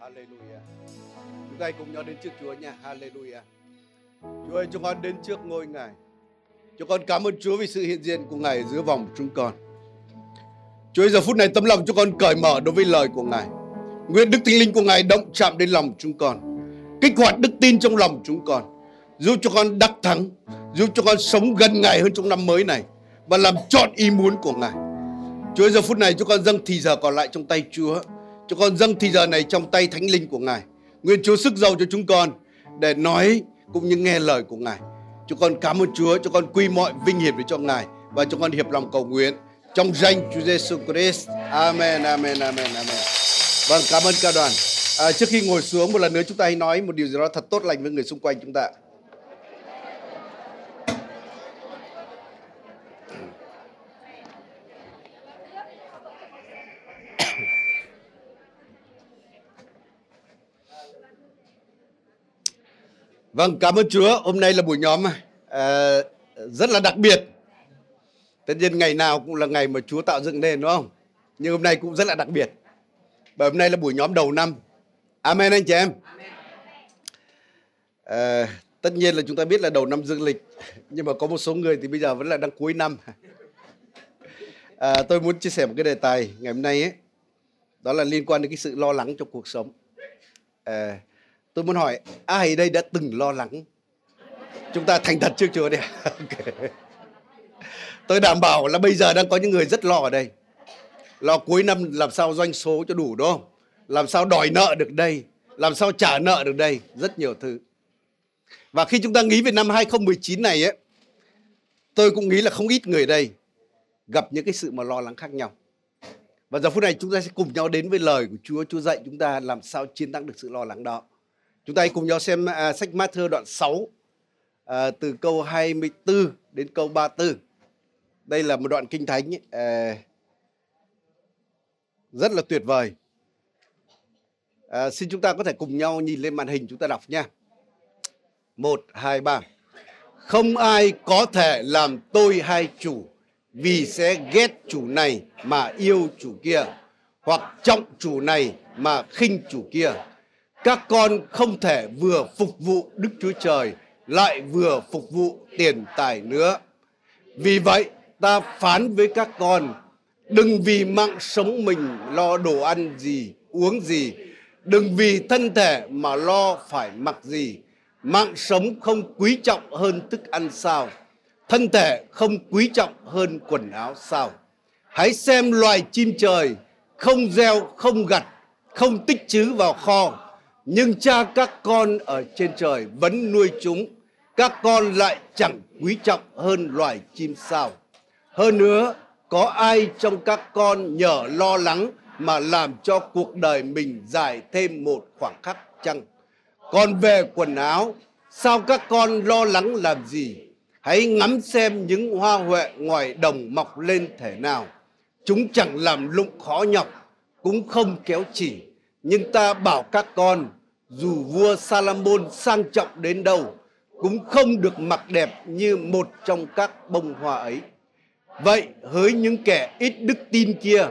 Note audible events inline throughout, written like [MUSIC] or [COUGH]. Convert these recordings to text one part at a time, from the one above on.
Hallelujah. Chúng ta cùng nhau đến trước Chúa nha. Hallelujah. Chúa ơi, chúng con đến trước ngôi Ngài. Chúng con cảm ơn Chúa vì sự hiện diện của Ngài giữa vòng chúng con. Chúa ơi, giờ phút này tấm lòng chúng con cởi mở đối với lời của Ngài. Nguyện Đức Thánh Linh của Ngài động chạm đến lòng chúng con. Kích hoạt đức tin trong lòng chúng con. Giúp cho con đắc thắng. Giúp cho con sống gần Ngài hơn trong năm mới này. Và làm chọn ý muốn của Ngài. Chúa ơi, giờ phút này chúng con dâng thì giờ còn lại trong tay Chúa cho con dâng thì giờ này trong tay Thánh Linh của Ngài. Nguyện Chúa sức giàu cho chúng con để nói cũng như nghe lời của Ngài. Chúng con cảm ơn Chúa, cho con quy mọi vinh hiển về cho Ngài và chúng con hiệp lòng cầu nguyện trong danh Chúa Giêsu Christ. Amen, amen, amen, amen. Vâng, cảm ơn ca đoàn. À, trước khi ngồi xuống một lần nữa chúng ta hãy nói một điều gì đó thật tốt lành với người xung quanh chúng ta. Vâng, cảm ơn Chúa. Hôm nay là buổi nhóm à, rất là đặc biệt. Tất nhiên ngày nào cũng là ngày mà Chúa tạo dựng nên đúng không? Nhưng hôm nay cũng rất là đặc biệt. Bởi hôm nay là buổi nhóm đầu năm. Amen anh chị em. À, tất nhiên là chúng ta biết là đầu năm dương lịch. [LAUGHS] Nhưng mà có một số người thì bây giờ vẫn là đang cuối năm. [LAUGHS] À, tôi muốn chia sẻ một cái đề tài ngày hôm nay ấy. Đó là liên quan đến cái sự lo lắng trong cuộc sống. À, Tôi muốn hỏi ai đây đã từng lo lắng? Chúng ta thành thật trước Chúa đi. okay. Tôi đảm bảo là bây giờ đang có những người rất lo ở đây. Lo cuối năm làm sao doanh số cho đủ đúng không? Làm sao đòi nợ được đây? Làm sao trả nợ được đây? Rất nhiều thứ. Và khi chúng ta nghĩ về năm 2019 này ấy, tôi cũng nghĩ là không ít người đây gặp những cái sự mà lo lắng khác nhau. Và giờ phút này chúng ta sẽ cùng nhau đến với lời của Chúa. Chúa dạy chúng ta làm sao chiến thắng được sự lo lắng đó. Chúng ta hãy cùng nhau xem à, sách Matthew đoạn 6 à, từ câu 24 đến câu 34. Đây là một đoạn kinh thánh à, rất là tuyệt vời. À, xin chúng ta có thể cùng nhau nhìn lên màn hình chúng ta đọc nha. 1 2 3. Không ai có thể làm tôi hai chủ vì sẽ ghét chủ này mà yêu chủ kia hoặc trọng chủ này mà khinh chủ kia các con không thể vừa phục vụ Đức Chúa Trời lại vừa phục vụ tiền tài nữa. Vì vậy, ta phán với các con, đừng vì mạng sống mình lo đồ ăn gì, uống gì, đừng vì thân thể mà lo phải mặc gì. Mạng sống không quý trọng hơn thức ăn sao? Thân thể không quý trọng hơn quần áo sao? Hãy xem loài chim trời, không gieo, không gặt, không tích trữ vào kho, nhưng cha các con ở trên trời vẫn nuôi chúng. Các con lại chẳng quý trọng hơn loài chim sao. Hơn nữa, có ai trong các con nhờ lo lắng mà làm cho cuộc đời mình dài thêm một khoảng khắc chăng? Còn về quần áo, sao các con lo lắng làm gì? Hãy ngắm xem những hoa huệ ngoài đồng mọc lên thể nào. Chúng chẳng làm lụng khó nhọc, cũng không kéo chỉ. Nhưng ta bảo các con dù vua Salomon sang trọng đến đâu cũng không được mặc đẹp như một trong các bông hoa ấy. Vậy hỡi những kẻ ít đức tin kia,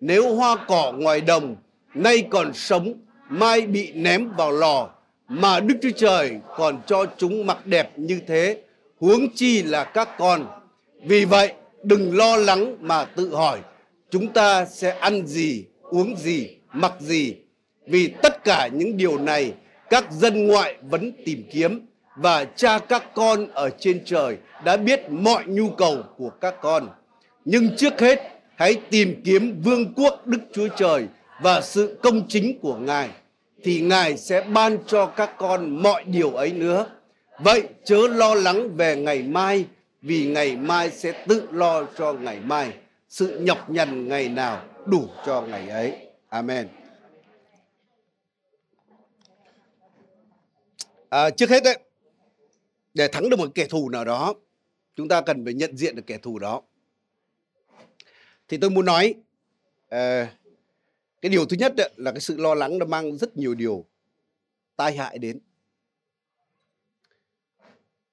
nếu hoa cỏ ngoài đồng nay còn sống, mai bị ném vào lò, mà Đức Chúa Trời còn cho chúng mặc đẹp như thế, huống chi là các con. Vì vậy, đừng lo lắng mà tự hỏi, chúng ta sẽ ăn gì, uống gì, mặc gì, vì tất cả những điều này các dân ngoại vẫn tìm kiếm và cha các con ở trên trời đã biết mọi nhu cầu của các con. Nhưng trước hết, hãy tìm kiếm vương quốc Đức Chúa Trời và sự công chính của Ngài thì Ngài sẽ ban cho các con mọi điều ấy nữa. Vậy chớ lo lắng về ngày mai vì ngày mai sẽ tự lo cho ngày mai. Sự nhọc nhằn ngày nào đủ cho ngày ấy. Amen. À, trước hết đấy, để thắng được một kẻ thù nào đó, chúng ta cần phải nhận diện được kẻ thù đó. Thì tôi muốn nói, à, cái điều thứ nhất đấy, là cái sự lo lắng nó mang rất nhiều điều tai hại đến.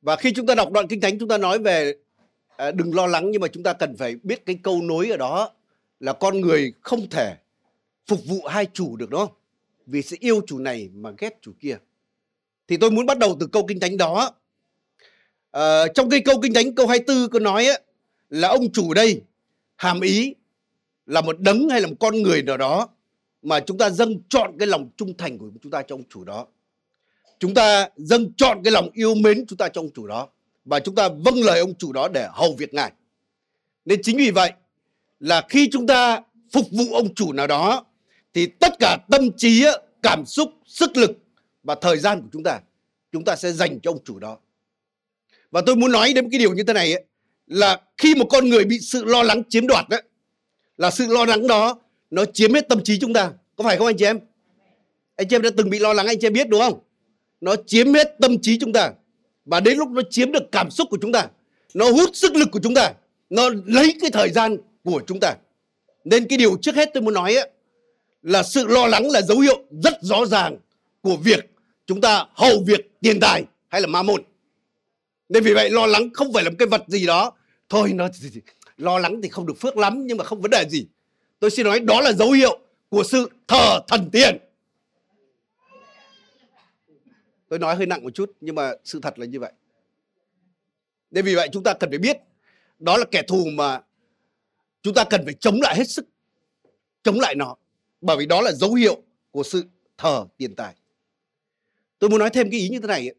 Và khi chúng ta đọc đoạn kinh thánh chúng ta nói về à, đừng lo lắng nhưng mà chúng ta cần phải biết cái câu nối ở đó là con người không thể phục vụ hai chủ được đúng không? vì sẽ yêu chủ này mà ghét chủ kia. Thì tôi muốn bắt đầu từ câu kinh thánh đó. À, trong cái câu kinh thánh câu 24 có nói á, là ông chủ đây hàm ý là một đấng hay là một con người nào đó mà chúng ta dâng chọn cái lòng trung thành của chúng ta cho ông chủ đó. Chúng ta dâng chọn cái lòng yêu mến chúng ta cho ông chủ đó và chúng ta vâng lời ông chủ đó để hầu việc ngài. Nên chính vì vậy là khi chúng ta phục vụ ông chủ nào đó thì tất cả tâm trí, cảm xúc, sức lực và thời gian của chúng ta chúng ta sẽ dành cho ông chủ đó. Và tôi muốn nói đến cái điều như thế này ấy, là khi một con người bị sự lo lắng chiếm đoạt đấy là sự lo lắng đó nó chiếm hết tâm trí chúng ta. Có phải không anh chị em? Anh chị em đã từng bị lo lắng anh chị em biết đúng không? Nó chiếm hết tâm trí chúng ta. Và đến lúc nó chiếm được cảm xúc của chúng ta nó hút sức lực của chúng ta nó lấy cái thời gian của chúng ta. Nên cái điều trước hết tôi muốn nói ấy, là sự lo lắng là dấu hiệu rất rõ ràng của việc chúng ta hầu việc tiền tài hay là ma môn. Nên vì vậy, lo lắng không phải là một cái vật gì đó. Thôi, nó lo lắng thì không được phước lắm, nhưng mà không vấn đề gì. Tôi xin nói đó là dấu hiệu của sự thờ thần tiền tôi nói hơi nặng một chút, nhưng mà sự thật là như vậy. Nên vì vậy, chúng ta cần phải biết đó là kẻ thù mà chúng ta cần phải chống lại hết sức, chống lại nó. Bởi vì đó là dấu hiệu của sự thờ tiền tài tôi muốn nói thêm cái ý như thế này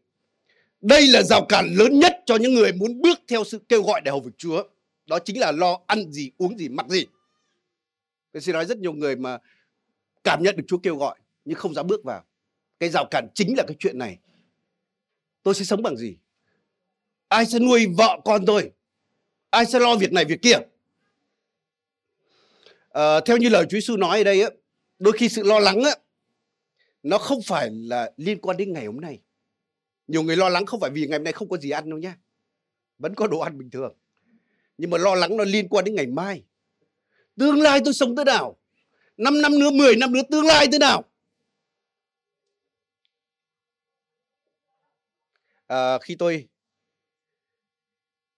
đây là rào cản lớn nhất cho những người muốn bước theo sự kêu gọi để hầu việc Chúa. Đó chính là lo ăn gì uống gì mặc gì. Tôi xin nói rất nhiều người mà cảm nhận được Chúa kêu gọi nhưng không dám bước vào. Cái rào cản chính là cái chuyện này. Tôi sẽ sống bằng gì? Ai sẽ nuôi vợ con tôi? Ai sẽ lo việc này việc kia? À, theo như lời Chúa Giêsu nói ở đây á đôi khi sự lo lắng á nó không phải là liên quan đến ngày hôm nay. Nhiều người lo lắng không phải vì ngày hôm nay không có gì ăn đâu nhá. Vẫn có đồ ăn bình thường. Nhưng mà lo lắng nó liên quan đến ngày mai. Tương lai tôi sống thế nào? 5 năm nữa 10 năm nữa tương lai thế nào? À, khi tôi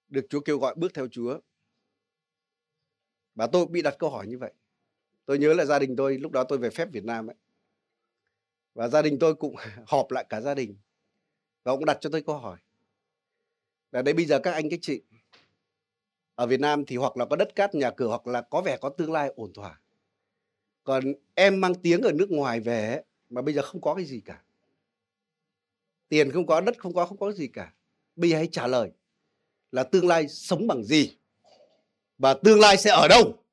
được Chúa kêu gọi bước theo Chúa và tôi bị đặt câu hỏi như vậy. Tôi nhớ là gia đình tôi lúc đó tôi về phép Việt Nam ấy và gia đình tôi cũng [LAUGHS] họp lại cả gia đình và ông đặt cho tôi câu hỏi là đây bây giờ các anh, các chị ở Việt Nam thì hoặc là có đất cát nhà cửa hoặc là có vẻ có tương lai ổn thỏa. Còn em mang tiếng ở nước ngoài về mà bây giờ không có cái gì cả. Tiền không có, đất không có không có gì cả. Bây giờ hãy trả lời là tương lai sống bằng gì và tương lai sẽ ở đâu?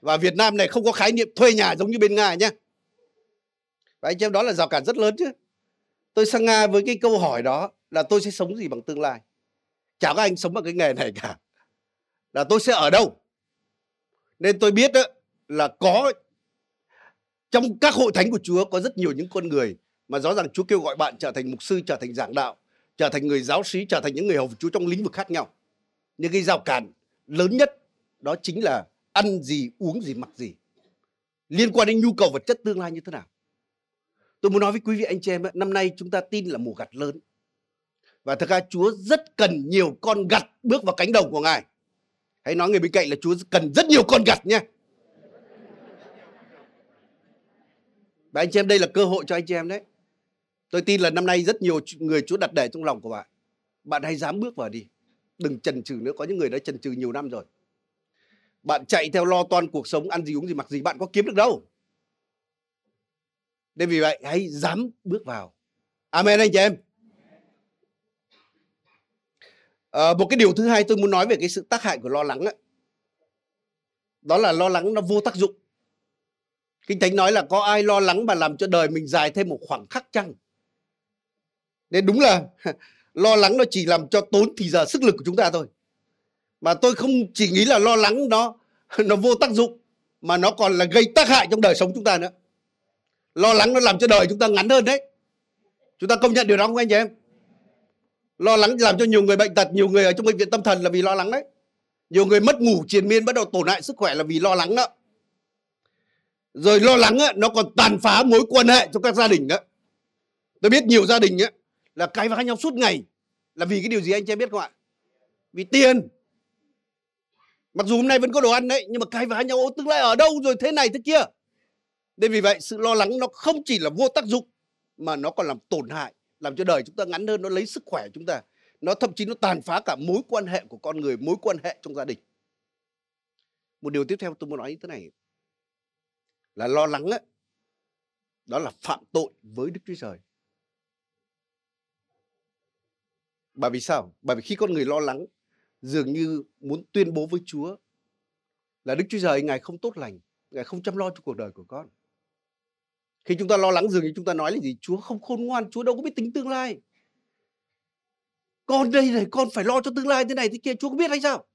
Và Việt Nam này không có khái niệm thuê nhà giống như bên Nga nhé và anh em đó là rào cản rất lớn chứ tôi sang Nga với cái câu hỏi đó là tôi sẽ sống gì bằng tương lai chả có anh sống bằng cái nghề này cả là tôi sẽ ở đâu nên tôi biết đó, là có trong các hội thánh của Chúa có rất nhiều những con người mà rõ ràng Chúa kêu gọi bạn trở thành mục sư, trở thành giảng đạo, trở thành người giáo sĩ, trở thành những người hầu Chúa trong lĩnh vực khác nhau. Nhưng cái rào cản lớn nhất đó chính là ăn gì, uống gì, mặc gì. Liên quan đến nhu cầu vật chất tương lai như thế nào. Tôi muốn nói với quý vị anh chị em, năm nay chúng ta tin là mùa gặt lớn. Và thật ra Chúa rất cần nhiều con gặt bước vào cánh đồng của Ngài. Hãy nói người bên cạnh là Chúa cần rất nhiều con gặt nha. Và anh chị em đây là cơ hội cho anh chị em đấy. Tôi tin là năm nay rất nhiều người Chúa đặt để trong lòng của bạn. Bạn hãy dám bước vào đi. Đừng chần chừ nữa, có những người đã chần chừ nhiều năm rồi. Bạn chạy theo lo toan cuộc sống, ăn gì uống gì mặc gì, bạn có kiếm được đâu. Nên vì vậy hãy dám bước vào. Amen anh chị em. À, một cái điều thứ hai tôi muốn nói về cái sự tác hại của lo lắng đó, Đó là lo lắng nó vô tác dụng. Kinh Thánh nói là có ai lo lắng mà làm cho đời mình dài thêm một khoảng khắc chăng? Nên đúng là [LAUGHS] lo lắng nó chỉ làm cho tốn thì giờ sức lực của chúng ta thôi. Mà tôi không chỉ nghĩ là lo lắng nó [LAUGHS] nó vô tác dụng mà nó còn là gây tác hại trong đời sống chúng ta nữa. Lo lắng nó làm cho đời chúng ta ngắn hơn đấy. Chúng ta công nhận điều đó không anh chị em? Lo lắng làm cho nhiều người bệnh tật, nhiều người ở trong bệnh viện tâm thần là vì lo lắng đấy. Nhiều người mất ngủ, triền miên bắt đầu tổn hại sức khỏe là vì lo lắng đó. Rồi lo lắng á, nó còn tàn phá mối quan hệ trong các gia đình đó. Tôi biết nhiều gia đình á, là cái vã nhau suốt ngày là vì cái điều gì anh chị biết không ạ? Vì tiền. Mặc dù hôm nay vẫn có đồ ăn đấy, nhưng mà cái vã nhau tức lại ở đâu rồi thế này thế kia. Nên vì vậy sự lo lắng nó không chỉ là vô tác dụng mà nó còn làm tổn hại, làm cho đời chúng ta ngắn hơn, nó lấy sức khỏe chúng ta. Nó thậm chí nó tàn phá cả mối quan hệ của con người, mối quan hệ trong gia đình. Một điều tiếp theo tôi muốn nói như thế này là lo lắng ấy, đó là phạm tội với Đức Chúa Trời. Bởi vì sao? Bởi vì khi con người lo lắng dường như muốn tuyên bố với Chúa là Đức Chúa Trời Ngài không tốt lành, Ngài không chăm lo cho cuộc đời của con. Khi chúng ta lo lắng dường như chúng ta nói là gì? Chúa không khôn ngoan, Chúa đâu có biết tính tương lai. Con đây này, con phải lo cho tương lai thế này thế kia, Chúa có biết hay sao?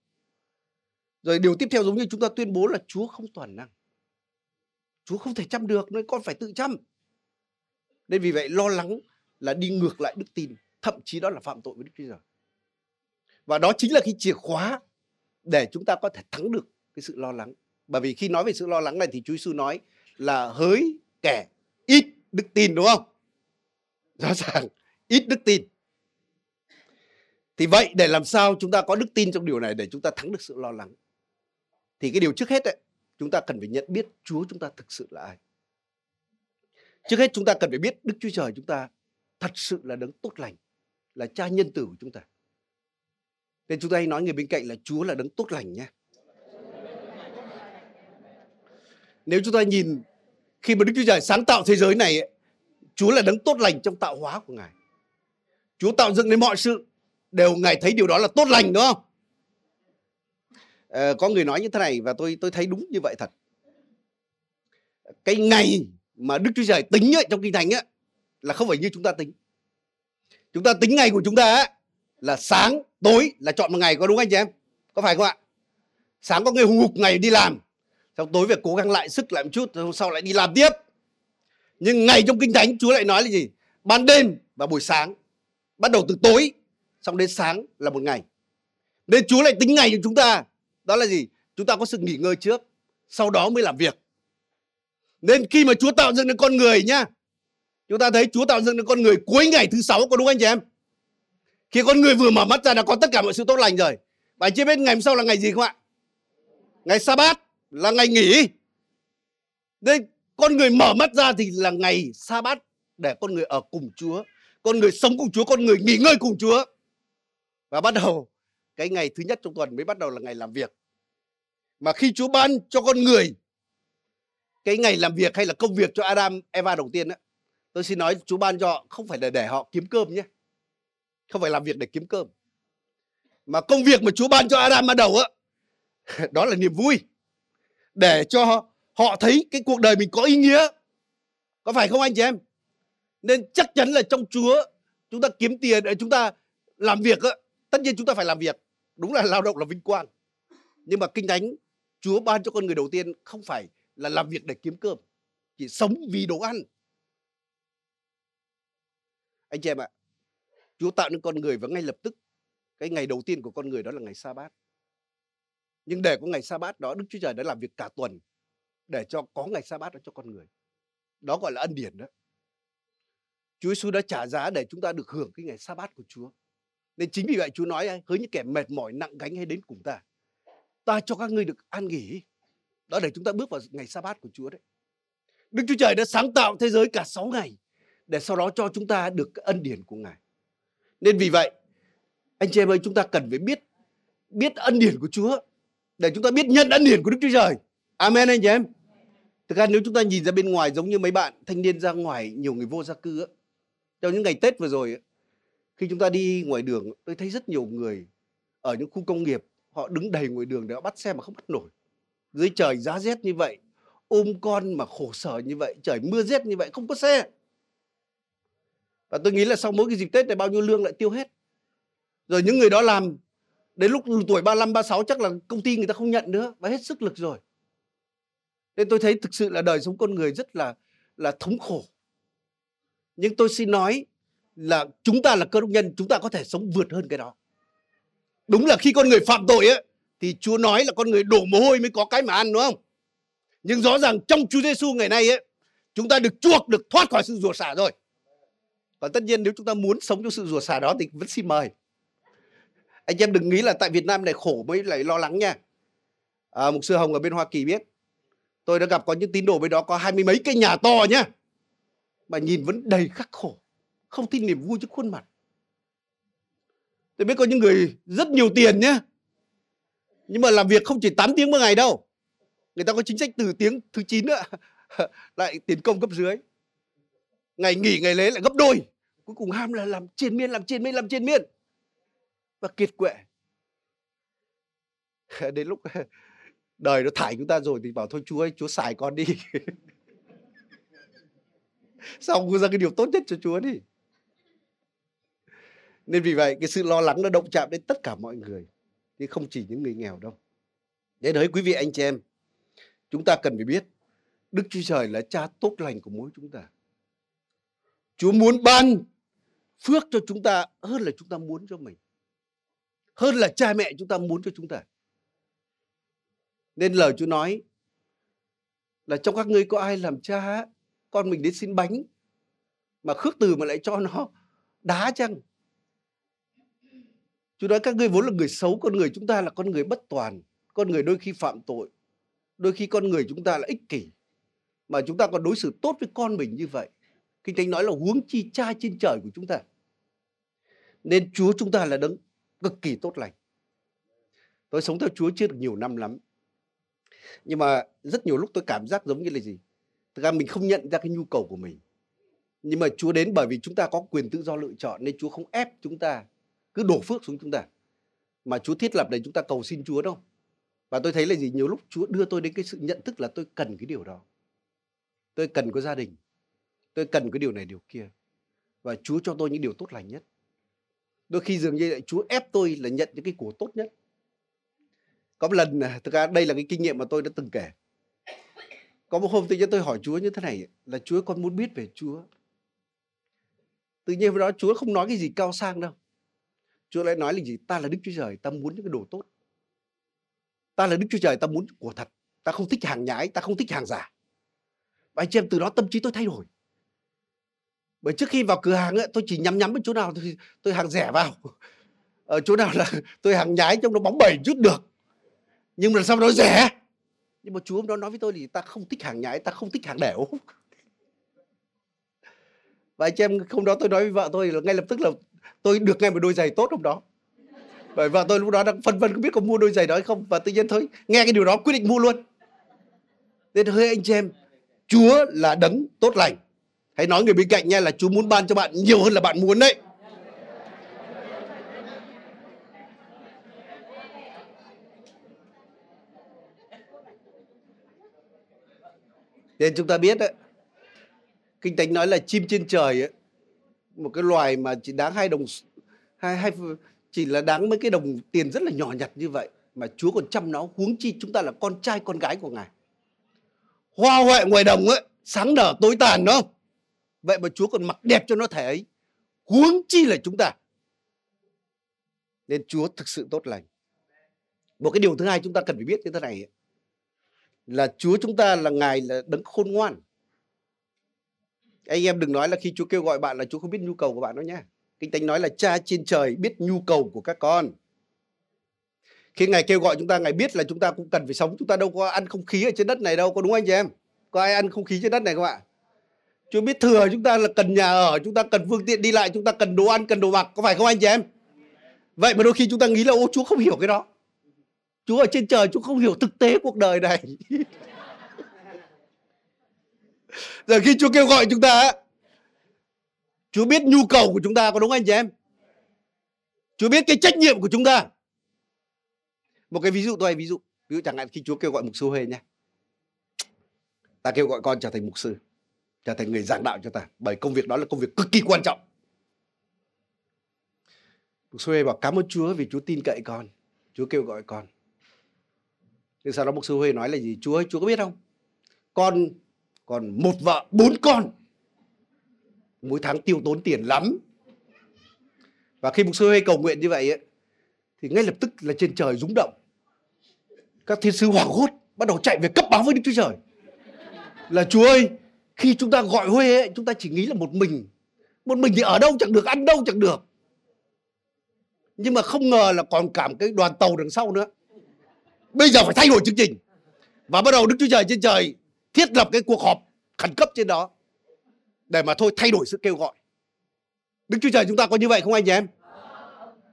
Rồi điều tiếp theo giống như chúng ta tuyên bố là Chúa không toàn năng. Chúa không thể chăm được nên con phải tự chăm. Nên vì vậy lo lắng là đi ngược lại đức tin, thậm chí đó là phạm tội với Đức Chúa Trời. Và đó chính là cái chìa khóa để chúng ta có thể thắng được cái sự lo lắng. Bởi vì khi nói về sự lo lắng này thì Chúa Giêsu nói là hỡi kẻ ít đức tin đúng không? Rõ ràng ít đức tin. Thì vậy để làm sao chúng ta có đức tin trong điều này để chúng ta thắng được sự lo lắng? Thì cái điều trước hết ấy, chúng ta cần phải nhận biết Chúa chúng ta thực sự là ai. Trước hết chúng ta cần phải biết Đức Chúa Trời chúng ta thật sự là đấng tốt lành, là cha nhân tử của chúng ta. Nên chúng ta hay nói người bên cạnh là Chúa là đấng tốt lành nhé. Nếu chúng ta nhìn khi mà Đức Chúa Trời sáng tạo thế giới này, Chúa là đấng tốt lành trong tạo hóa của Ngài. Chúa tạo dựng nên mọi sự đều Ngài thấy điều đó là tốt lành đúng không? À, có người nói như thế này và tôi tôi thấy đúng như vậy thật. Cái ngày mà Đức Chúa Trời tính ấy, trong kinh thánh ấy, là không phải như chúng ta tính. Chúng ta tính ngày của chúng ta ấy, là sáng, tối là chọn một ngày có đúng anh chị em? Có phải không ạ? Sáng có người hùng hục ngày đi làm, xong tối về cố gắng lại sức lại một chút, hôm sau lại đi làm tiếp. Nhưng ngày trong kinh thánh Chúa lại nói là gì? Ban đêm và buổi sáng. Bắt đầu từ tối, xong đến sáng là một ngày. Nên Chúa lại tính ngày cho chúng ta. Đó là gì? Chúng ta có sự nghỉ ngơi trước, sau đó mới làm việc. Nên khi mà Chúa tạo dựng được con người nhá, chúng ta thấy Chúa tạo dựng được con người cuối ngày thứ sáu có đúng anh chị em? Khi con người vừa mở mắt ra đã có tất cả mọi sự tốt lành rồi. Và chưa biết ngày hôm sau là ngày gì không ạ? Ngày sa bát là ngày nghỉ. Nên con người mở mắt ra thì là ngày sa bát để con người ở cùng Chúa. Con người sống cùng Chúa, con người nghỉ ngơi cùng Chúa. Và bắt đầu cái ngày thứ nhất trong tuần mới bắt đầu là ngày làm việc. Mà khi Chúa ban cho con người cái ngày làm việc hay là công việc cho Adam, Eva đầu tiên đó, tôi xin nói Chúa ban cho không phải là để họ kiếm cơm nhé. Không phải làm việc để kiếm cơm. Mà công việc mà Chúa ban cho Adam ban đầu á, [LAUGHS] đó là niềm vui. Để cho họ thấy cái cuộc đời mình có ý nghĩa. Có phải không anh chị em? Nên chắc chắn là trong Chúa chúng ta kiếm tiền để chúng ta làm việc tất nhiên chúng ta phải làm việc. Đúng là lao động là vinh quang. Nhưng mà kinh thánh Chúa ban cho con người đầu tiên không phải là làm việc để kiếm cơm, chỉ sống vì đồ ăn. Anh chị em ạ, Chúa tạo nên con người và ngay lập tức cái ngày đầu tiên của con người đó là ngày sa bát. Nhưng để có ngày sa bát đó Đức Chúa Trời đã làm việc cả tuần để cho có ngày sa bát đó cho con người. Đó gọi là ân điển đó. Chúa Giêsu đã trả giá để chúng ta được hưởng cái ngày sa bát của Chúa. Nên chính vì vậy Chúa nói hỡi những kẻ mệt mỏi nặng gánh hay đến cùng ta. Ta cho các ngươi được an nghỉ. Đó để chúng ta bước vào ngày sa bát của Chúa đấy. Đức Chúa Trời đã sáng tạo thế giới cả 6 ngày để sau đó cho chúng ta được ân điển của Ngài. Nên vì vậy, anh chị em ơi chúng ta cần phải biết biết ân điển của Chúa để chúng ta biết nhận ân điển của Đức Chúa Trời. Amen anh chị em. Thực ra nếu chúng ta nhìn ra bên ngoài giống như mấy bạn thanh niên ra ngoài nhiều người vô gia cư á. Trong những ngày Tết vừa rồi khi chúng ta đi ngoài đường, tôi thấy rất nhiều người ở những khu công nghiệp, họ đứng đầy ngoài đường để họ bắt xe mà không bắt nổi dưới trời giá rét như vậy, ôm con mà khổ sở như vậy, trời mưa rét như vậy, không có xe và tôi nghĩ là sau mỗi cái dịp Tết này bao nhiêu lương lại tiêu hết rồi những người đó làm đến lúc tuổi 35, 36 chắc là công ty người ta không nhận nữa và hết sức lực rồi. Nên tôi thấy thực sự là đời sống con người rất là là thống khổ. Nhưng tôi xin nói là chúng ta là cơ đốc nhân chúng ta có thể sống vượt hơn cái đó. Đúng là khi con người phạm tội ấy thì Chúa nói là con người đổ mồ hôi mới có cái mà ăn đúng không? Nhưng rõ ràng trong Chúa Giêsu ngày nay ấy chúng ta được chuộc được thoát khỏi sự rủa xả rồi. Còn tất nhiên nếu chúng ta muốn sống trong sự rủa xả đó thì vẫn xin mời anh em đừng nghĩ là tại Việt Nam này khổ mới lại lo lắng nha. À, mục sư Hồng ở bên Hoa Kỳ biết. Tôi đã gặp có những tín đồ bên đó có hai mươi mấy cái nhà to nhá. Mà nhìn vẫn đầy khắc khổ. Không tin niềm vui trước khuôn mặt. Tôi biết có những người rất nhiều tiền nhé nhưng mà làm việc không chỉ 8 tiếng một ngày đâu. Người ta có chính sách từ tiếng thứ 9 nữa. [LAUGHS] Lại tiền công cấp dưới. Ngày nghỉ ngày lễ lại gấp đôi. Cuối cùng ham là làm triền miên làm triền miên làm triền miên và kiệt quệ đến lúc [LAUGHS] đời nó thải chúng ta rồi thì bảo thôi, chúa ơi, chúa xài con đi [LAUGHS] xong ra cái điều tốt nhất cho chúa đi nên vì vậy, cái sự lo lắng nó động chạm đến tất cả mọi người, chứ không chỉ những người nghèo đâu để đấy quý vị anh chị em, chúng ta cần phải biết, Đức Chúa Trời là cha tốt lành của mỗi chúng ta. Chúa muốn ban phước cho chúng ta hơn là chúng ta muốn cho mình. Hơn là cha mẹ chúng ta muốn cho chúng ta. Nên lời Chúa nói là trong các ngươi có ai làm cha con mình đến xin bánh mà khước từ mà lại cho nó đá chăng? Chúa nói các ngươi vốn là người xấu, con người chúng ta là con người bất toàn, con người đôi khi phạm tội, đôi khi con người chúng ta là ích kỷ mà chúng ta còn đối xử tốt với con mình như vậy kinh thánh nói là huống chi cha trên trời của chúng ta nên chúa chúng ta là đấng cực kỳ tốt lành. Tôi sống theo chúa chưa được nhiều năm lắm. Nhưng mà rất nhiều lúc tôi cảm giác giống như là gì? Thực ra mình không nhận ra cái nhu cầu của mình. Nhưng mà chúa đến bởi vì chúng ta có quyền tự do lựa chọn nên chúa không ép chúng ta, cứ đổ phước xuống chúng ta. Mà chúa thiết lập để chúng ta cầu xin chúa đâu. Và tôi thấy là gì? Nhiều lúc chúa đưa tôi đến cái sự nhận thức là tôi cần cái điều đó. Tôi cần có gia đình. Tôi cần cái điều này, điều kia. Và chúa cho tôi những điều tốt lành nhất đôi khi dường như lại chúa ép tôi là nhận những cái của tốt nhất. Có một lần à, thực ra đây là cái kinh nghiệm mà tôi đã từng kể. Có một hôm tự nhiên tôi hỏi chúa như thế này, là chúa con muốn biết về chúa? Tự nhiên với đó chúa không nói cái gì cao sang đâu. Chúa lại nói là gì, ta là đức chúa trời, ta muốn những cái đồ tốt. Ta là đức chúa trời, ta muốn của thật. Ta không thích hàng nhái, ta không thích hàng giả. Và anh chị em, từ đó tâm trí tôi thay đổi bởi trước khi vào cửa hàng ấy, tôi chỉ nhắm nhắm với chỗ nào tôi, tôi hàng rẻ vào. Ờ, Ở chỗ nào là [LAUGHS] tôi hàng nhái trong nó bóng bẩy chút được. Nhưng mà sao nó rẻ? Nhưng mà chú hôm đó nói với tôi thì ta không thích hàng nhái ta không thích hàng đẻo. [LAUGHS] Và anh chị em không đó tôi nói với vợ tôi là ngay lập tức là tôi được ngay một đôi giày tốt hôm đó. Bởi vợ tôi lúc đó đang phân vân không biết có mua đôi giày đó hay không. Và tự nhiên thôi nghe cái điều đó quyết định mua luôn. Nên hơi anh chị em Chúa là đấng tốt lành. Hãy nói người bên cạnh nha là Chúa muốn ban cho bạn nhiều hơn là bạn muốn đấy. Nên chúng ta biết đấy, Kinh Thánh nói là chim trên trời ấy, một cái loài mà chỉ đáng hai đồng hai hai chỉ là đáng mấy cái đồng tiền rất là nhỏ nhặt như vậy mà Chúa còn chăm nó huống chi chúng ta là con trai con gái của Ngài hoa huệ ngoài đồng ấy sáng nở tối tàn đúng không vậy mà chúa còn mặc đẹp cho nó thể ấy. Huống chi là chúng ta. Nên chúa thực sự tốt lành. Một cái điều thứ hai chúng ta cần phải biết như thế này là chúa chúng ta là ngài là đấng khôn ngoan. Anh em đừng nói là khi chúa kêu gọi bạn là chúa không biết nhu cầu của bạn đâu nhé kinh thánh nói là cha trên trời biết nhu cầu của các con. Khi ngài kêu gọi chúng ta, ngài biết là chúng ta cũng cần phải sống. Chúng ta đâu có ăn không khí ở trên đất này đâu, có đúng không anh chị em? Có ai ăn không khí trên đất này không ạ? Chúa biết thừa chúng ta là cần nhà ở, chúng ta cần phương tiện đi lại, chúng ta cần đồ ăn, cần đồ mặc, có phải không anh chị em? Vậy mà đôi khi chúng ta nghĩ là, ô, Chúa không hiểu cái đó. Chúa ở trên trời, Chúa không hiểu thực tế cuộc đời này. [LAUGHS] Giờ khi Chúa kêu gọi chúng ta Chúa biết nhu cầu của chúng ta, có đúng không anh chị em? Chúa biết cái trách nhiệm của chúng ta. Một cái ví dụ tôi hay ví dụ. Ví dụ chẳng hạn khi Chúa kêu gọi mục sư Huê nhé ta kêu gọi con trở thành mục sư trở thành người giảng đạo cho ta. Bởi công việc đó là công việc cực kỳ quan trọng. Mục sư Huê bảo cảm ơn Chúa vì Chúa tin cậy con. Chúa kêu gọi con. Nhưng sau đó mục sư Huê nói là gì? Chúa ơi Chúa có biết không? Con còn một vợ bốn con. Mỗi tháng tiêu tốn tiền lắm. Và khi mục sư Huê cầu nguyện như vậy ấy, thì ngay lập tức là trên trời rúng động. Các thiên sứ hoảng hốt bắt đầu chạy về cấp báo với Đức Chúa Trời. Là Chúa ơi khi chúng ta gọi Huê ấy, chúng ta chỉ nghĩ là một mình một mình thì ở đâu chẳng được ăn đâu chẳng được nhưng mà không ngờ là còn cảm cái đoàn tàu đằng sau nữa bây giờ phải thay đổi chương trình và bắt đầu Đức Chúa Trời trên trời thiết lập cái cuộc họp khẩn cấp trên đó để mà thôi thay đổi sự kêu gọi. Đức Chúa Trời chúng ta có như vậy không anh chị em?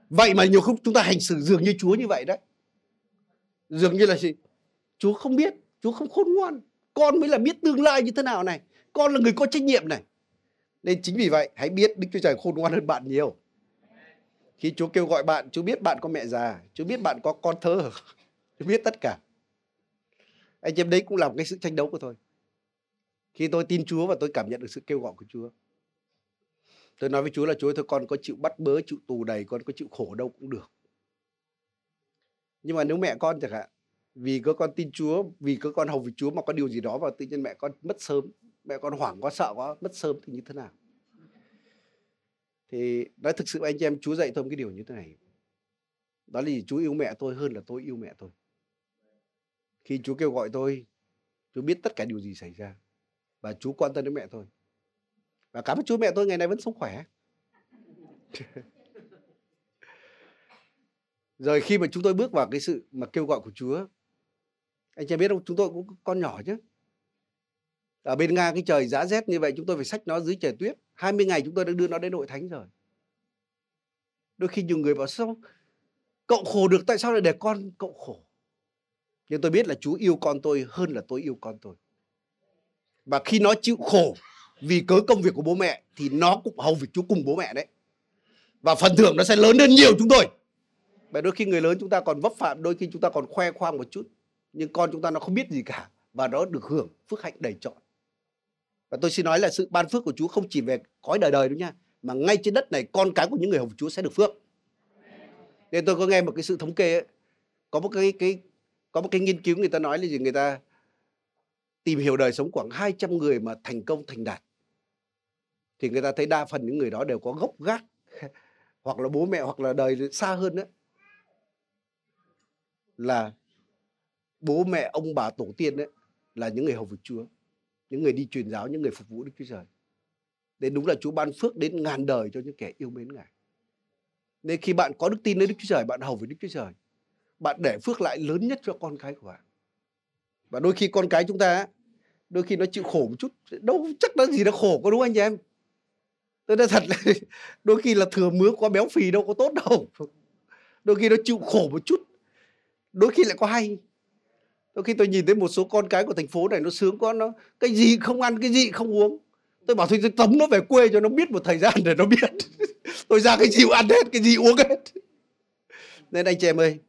Vậy mà nhiều lúc chúng ta hành xử dường như Chúa như vậy đấy. Dường như là gì? Chúa không biết, Chúa không khôn ngoan. Con mới là biết tương lai như thế nào này. Con là người có trách nhiệm này. Nên chính vì vậy hãy biết Đức Chúa Trời khôn ngoan hơn bạn nhiều. Khi Chúa kêu gọi bạn, Chúa biết bạn có mẹ già, Chúa biết bạn có con thơ, [LAUGHS] Chúa biết tất cả. Anh em đấy cũng là một cái sự tranh đấu của tôi. Khi tôi tin Chúa và tôi cảm nhận được sự kêu gọi của Chúa. Tôi nói với Chúa là Chúa thôi con có chịu bắt bớ, chịu tù đầy, con có chịu khổ đâu cũng được. Nhưng mà nếu mẹ con chẳng hạn, vì có con tin Chúa, vì có con hầu với Chúa mà có điều gì đó và tự nhiên mẹ con mất sớm, mẹ con hoảng quá sợ quá, mất sớm thì như thế nào? Thì nói thực sự anh chị em chú dạy tôi một cái điều như thế này. Đó là chú yêu mẹ tôi hơn là tôi yêu mẹ tôi. Khi chú kêu gọi tôi, chú biết tất cả điều gì xảy ra. Và chú quan tâm đến mẹ tôi. Và cảm ơn chú mẹ tôi ngày nay vẫn sống khỏe. [LAUGHS] Rồi khi mà chúng tôi bước vào cái sự mà kêu gọi của Chúa, anh chị biết không, chúng tôi cũng con nhỏ chứ. Ở bên Nga cái trời giá rét như vậy chúng tôi phải xách nó dưới trời tuyết. 20 ngày chúng tôi đã đưa nó đến nội thánh rồi. Đôi khi nhiều người bảo sao cậu khổ được tại sao lại để con cậu khổ? Nhưng tôi biết là Chúa yêu con tôi hơn là tôi yêu con tôi. Và khi nó chịu khổ vì cớ công việc của bố mẹ thì nó cũng hầu việc Chúa cùng bố mẹ đấy. Và phần thưởng nó sẽ lớn hơn nhiều chúng tôi. Và đôi khi người lớn chúng ta còn vấp phạm, đôi khi chúng ta còn khoe khoang một chút. Nhưng con chúng ta nó không biết gì cả và nó được hưởng phước hạnh đầy trọn. Và tôi xin nói là sự ban phước của Chúa không chỉ về cõi đời đời đâu nha, mà ngay trên đất này con cái của những người hầu Chúa sẽ được phước. Nên tôi có nghe một cái sự thống kê ấy, có một cái cái có một cái nghiên cứu người ta nói là gì? Người ta tìm hiểu đời sống khoảng 200 người mà thành công thành đạt. Thì người ta thấy đa phần những người đó đều có gốc gác [LAUGHS] hoặc là bố mẹ hoặc là đời xa hơn nữa. Là bố mẹ ông bà tổ tiên đấy là những người hầu việc Chúa những người đi truyền giáo, những người phục vụ Đức Chúa Trời. Nên đúng là Chúa ban phước đến ngàn đời cho những kẻ yêu mến Ngài. Nên khi bạn có đức tin đến Đức Chúa Trời, bạn hầu với Đức Chúa Trời, bạn để phước lại lớn nhất cho con cái của bạn. Và đôi khi con cái chúng ta, đôi khi nó chịu khổ một chút, đâu chắc là gì nó khổ có đúng anh chị em? Tôi nói thật là [LAUGHS] đôi khi là thừa mứa quá béo phì đâu có tốt đâu. Đôi khi nó chịu khổ một chút, đôi khi lại có hay đôi khi tôi nhìn thấy một số con cái của thành phố này nó sướng quá, nó cái gì không ăn, cái gì không uống. Tôi bảo thôi, tôi tống nó về quê cho nó biết một thời gian để nó biết. [LAUGHS] Tôi ra cái gì ăn hết, cái gì uống hết. Nên anh chị em ơi,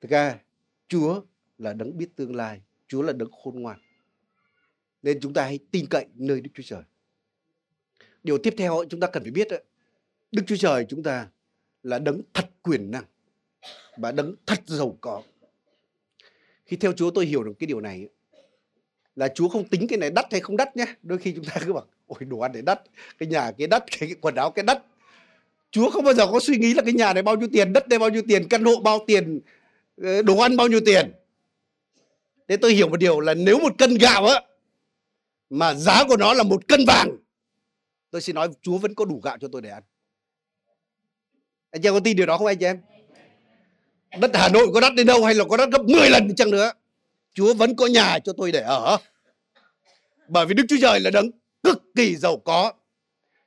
thực ra chúa là đấng biết tương lai, chúa là đấng khôn ngoan. Nên chúng ta hãy tin cậy nơi đức chúa trời. Điều tiếp theo chúng ta cần phải biết đức chúa trời chúng ta là đấng thật quyền năng và đấng thật giàu có khi theo Chúa tôi hiểu được cái điều này là Chúa không tính cái này đắt hay không đắt nhé. Đôi khi chúng ta cứ bảo ôi đồ ăn này đắt, cái nhà cái đắt, cái, quần áo cái đắt. Chúa không bao giờ có suy nghĩ là cái nhà này bao nhiêu tiền, đất này bao nhiêu tiền, căn hộ bao tiền, ờ, đồ ăn bao nhiêu tiền. Thế tôi hiểu một điều là nếu một cân gạo á mà giá của nó là một cân vàng, tôi xin nói Chúa vẫn có đủ gạo cho tôi để ăn. Anh chị em có tin điều đó không anh chị em? Đất Hà Nội có đắt đến đâu hay là có đắt gấp 10 lần chăng nữa? Chúa vẫn có nhà cho tôi để ở. Bởi vì Đức Chúa Trời là đấng cực kỳ giàu có.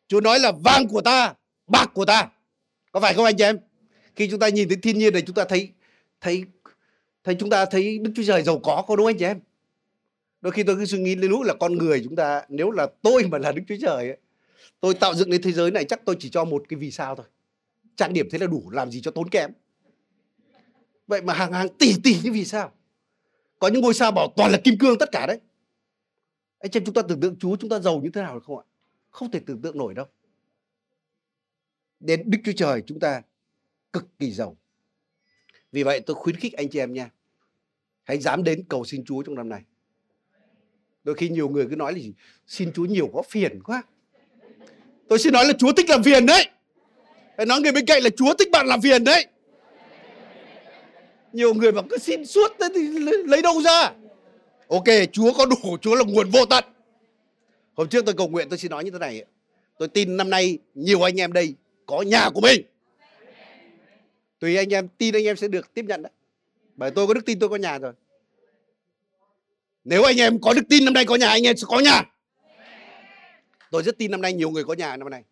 Chúa nói là vàng của ta bạc của ta. Có phải không anh chị em? Khi chúng ta nhìn thấy thiên nhiên này chúng ta thấy thấy thấy chúng ta thấy Đức Chúa Trời giàu có có đúng không anh chị em? Đôi khi tôi cứ suy nghĩ lên lúc là con người chúng ta nếu là tôi mà là Đức Chúa Trời ấy, tôi tạo dựng đến thế giới này chắc tôi chỉ cho một cái vì sao thôi. Trang điểm thế là đủ làm gì cho tốn kém. Vậy mà hàng hàng tỷ tỷ như vì sao? Có những ngôi sao bảo toàn là kim cương tất cả đấy. Anh chị chúng ta tưởng tượng Chúa chúng ta giàu như thế nào được không ạ? Không thể tưởng tượng nổi đâu. Đến Đức Chúa Trời chúng ta cực kỳ giàu. Vì vậy tôi khuyến khích anh chị em nha. Hãy dám đến cầu xin Chúa trong năm này. Đôi khi nhiều người cứ nói là gì? Xin Chúa nhiều quá, phiền quá. Tôi xin nói là Chúa thích làm phiền đấy. Hãy nói người bên cạnh là Chúa thích bạn làm phiền đấy nhiều người mà cứ xin suốt thế thì lấy đâu ra? Ok, chúa có đủ, chúa là nguồn vô tận. Hôm trước tôi cầu nguyện, tôi xin nói như thế này. Tôi tin năm nay nhiều anh em đây có nhà của mình. Tùy anh em, tin anh em sẽ được tiếp nhận đấy. Bởi tôi có đức tin tôi có nhà rồi. Nếu anh em có đức tin năm nay có nhà, anh em sẽ có nhà. Tôi rất tin năm nay nhiều người có nhà năm nay.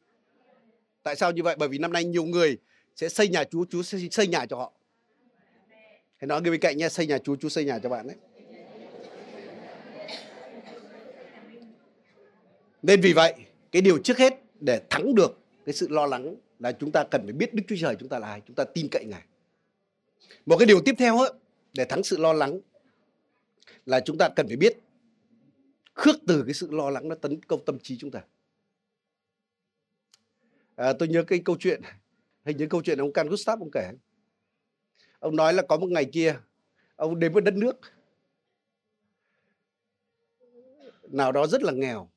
Tại sao như vậy? Bởi vì năm nay nhiều người sẽ xây nhà chúa chúa sẽ xây nhà cho họ hãy nói người bên cạnh nhé xây nhà chú chú xây nhà cho bạn đấy nên vì vậy cái điều trước hết để thắng được cái sự lo lắng là chúng ta cần phải biết Đức Chúa Trời chúng ta là ai, chúng ta tin cậy Ngài. Một cái điều tiếp theo ấy, để thắng sự lo lắng là chúng ta cần phải biết khước từ cái sự lo lắng nó tấn công tâm trí chúng ta. À, tôi nhớ cái câu chuyện, hình như câu chuyện ông Can Gustav ông kể. Ông nói là có một ngày kia, ông đến một đất nước nào đó rất là nghèo.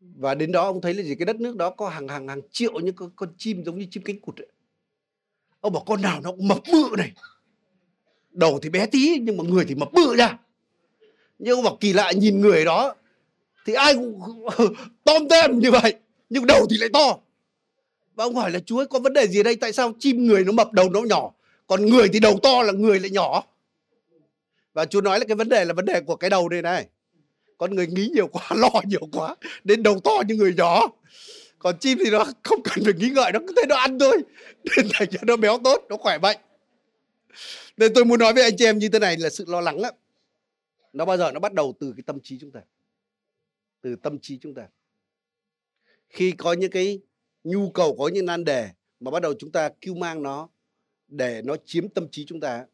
Và đến đó ông thấy là gì? Cái đất nước đó có hàng hàng hàng triệu những con, con chim giống như chim cánh cụt ấy. ông bảo con nào nó cũng mập bự này. Đầu thì bé tí nhưng mà người thì mập bự ra nhưng ông bảo kỳ lạ nhìn người đó thì ai cũng [LAUGHS] tom tem như vậy nhưng đầu thì lại to. Và ông hỏi là chú ấy có vấn đề gì đây? Tại sao chim người nó mập đầu nó nhỏ? Còn người thì đầu to là người lại nhỏ. Và chú nói là cái vấn đề là vấn đề của cái đầu đây này. Con người nghĩ nhiều quá, [LAUGHS] lo nhiều quá, đến đầu to như người nhỏ. Còn chim thì nó không cần phải nghĩ ngợi, nó cứ thế nó ăn thôi. [LAUGHS] Nên thành ra nó béo tốt, nó khỏe mạnh. Nên tôi muốn nói với anh chị em như thế này là sự lo lắng á, nó bao giờ nó bắt đầu từ cái tâm trí chúng ta. Từ tâm trí chúng ta. Khi có những cái nhu cầu, có những nan đề mà bắt đầu chúng ta kêu mang nó để nó chiếm tâm trí chúng ta.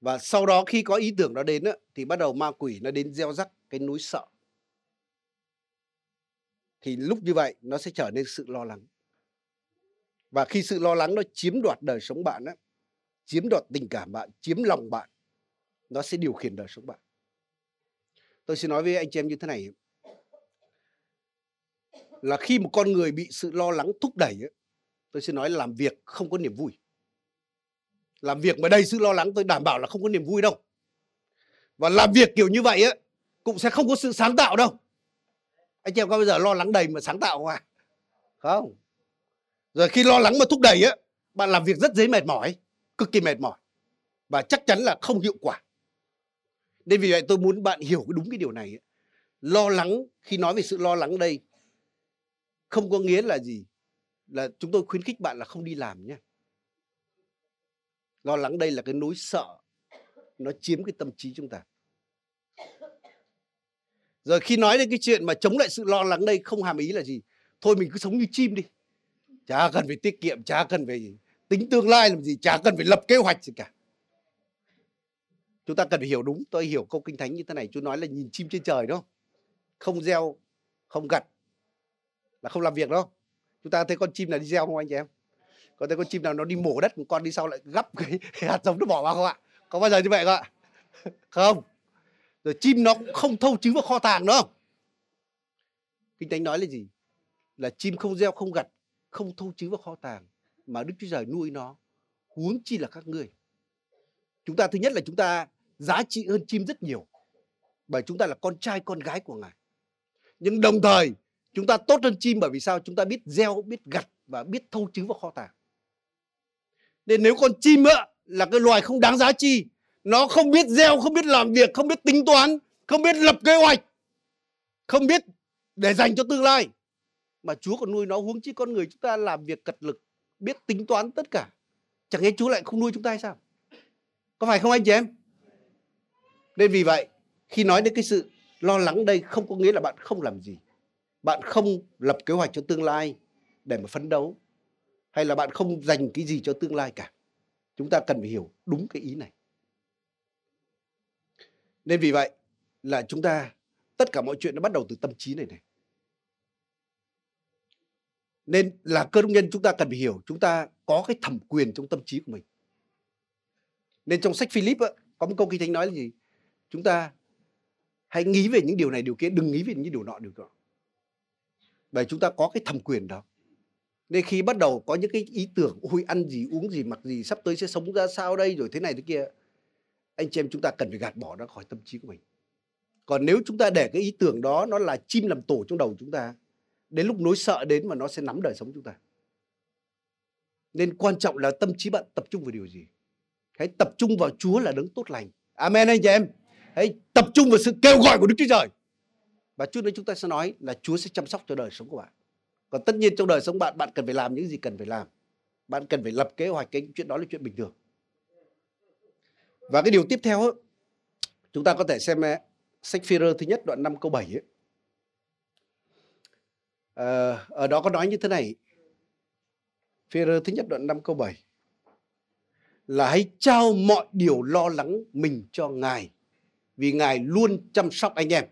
Và sau đó khi có ý tưởng đó đến thì bắt đầu ma quỷ nó đến gieo rắc cái núi sợ. Thì lúc như vậy, nó sẽ trở nên sự lo lắng. Và khi sự lo lắng nó chiếm đoạt đời sống bạn á, chiếm đoạt tình cảm bạn, chiếm lòng bạn, nó sẽ điều khiển đời sống bạn. Tôi xin nói với anh chị em như thế này. Là khi một con người bị sự lo lắng thúc đẩy tôi xin nói làm việc không có niềm vui làm việc mà đầy sự lo lắng tôi đảm bảo là không có niềm vui đâu. Và làm việc kiểu như vậy á cũng sẽ không có sự sáng tạo đâu. Anh chị em có bây giờ lo lắng đầy mà sáng tạo không à? Không. Rồi khi lo lắng mà thúc đẩy á bạn làm việc rất dễ mệt mỏi, cực kỳ mệt mỏi. Và chắc chắn là không hiệu quả. Nên vì vậy tôi muốn bạn hiểu đúng cái điều này ấy. lo lắng, khi nói về sự lo lắng đây, không có nghĩa là gì, là chúng tôi khuyến khích bạn là không đi làm nhé lo lắng đây là cái nỗi sợ, nó chiếm cái tâm trí chúng ta. Rồi khi nói đến cái chuyện mà chống lại sự lo lắng đây, không hàm ý là gì? Thôi mình cứ sống như chim đi. Chả cần phải tiết kiệm, chả cần phải tính tương lai làm gì, chả cần phải lập kế hoạch gì cả. Chúng ta cần phải hiểu đúng, tôi hiểu câu kinh thánh như thế này chú nói là nhìn chim trên trời đó không? Gieo, không gặt, là không làm việc đâu chúng ta thấy con chim này đi gieo không anh chị em? Có thấy con chim nào nó đi mổ đất một con đi sau lại gấp cái [LAUGHS] hạt giống nó bỏ vào không ạ? Có bao giờ như vậy không ạ? [LAUGHS] Không. Rồi chim nó cũng không thâu trứng vào kho tàng nữa kinh thánh nói là gì? Là chim không gieo, không gặt, không thâu trứng vào kho tàng, mà đức chúa trời nuôi nó, huống chi là các ngươi. Chúng ta, thứ nhất là chúng ta giá trị hơn chim rất nhiều, bởi chúng ta là con trai, con gái của ngài. Nhưng đồng thời, chúng ta tốt hơn chim bởi vì sao? Chúng ta biết gieo, biết gặt và biết thâu trứng vào kho tàng thế nếu con chim ạ là cái loài không đáng giá chi. Nó không biết gieo, không biết làm việc, không biết tính toán, không biết lập kế hoạch, không biết để dành cho tương lai. Mà Chúa còn nuôi nó, huống chi con người chúng ta làm việc cật lực, biết tính toán tất cả. Chẳng lẽ Chúa lại không nuôi chúng ta hay sao? Có phải không anh chị em? Nên vì vậy, khi nói đến cái sự lo lắng đây không có nghĩa là bạn không làm gì. Bạn không lập kế hoạch cho tương lai để mà phấn đấu hay là bạn không dành cái gì cho tương lai cả? Chúng ta cần phải hiểu đúng cái ý này. Nên vì vậy là chúng ta tất cả mọi chuyện nó bắt đầu từ tâm trí này này. Nên là cơ đốc nhân chúng ta cần phải hiểu chúng ta có cái thẩm quyền trong tâm trí của mình. Nên trong sách Philip á, có một câu kinh thánh nói là gì? Chúng ta hãy nghĩ về những điều này điều kia đừng nghĩ về những điều nọ điều nọ bởi chúng ta có cái thẩm quyền đó nên khi bắt đầu có những cái ý tưởng, ôi, ăn gì, uống gì, mặc gì, sắp tới sẽ sống ra sao đây? rồi thế này thế kia, anh chị em chúng ta cần phải gạt bỏ nó khỏi tâm trí của mình. Còn nếu chúng ta để cái ý tưởng đó nó là chim làm tổ trong đầu chúng ta, đến lúc nỗi sợ đến mà nó sẽ nắm đời sống chúng ta. Nên quan trọng là tâm trí bạn tập trung vào điều gì? Hãy tập trung vào Chúa là đấng tốt lành. Amen, anh chị em. Hãy tập trung vào sự kêu gọi của Đức Chúa Trời. Và chút nữa chúng ta sẽ nói là Chúa sẽ chăm sóc cho đời sống của bạn còn tất nhiên trong đời sống bạn bạn cần phải làm những gì cần phải làm bạn cần phải lập kế hoạch cái chuyện đó là chuyện bình thường và cái điều tiếp theo chúng ta có thể xem sách phi thứ nhất đoạn 5 câu 7 ấy. À, ở đó có nói như thế này phi thứ nhất đoạn 5 câu 7 là hãy trao mọi điều lo lắng mình cho Ngài vì Ngài luôn chăm sóc anh em.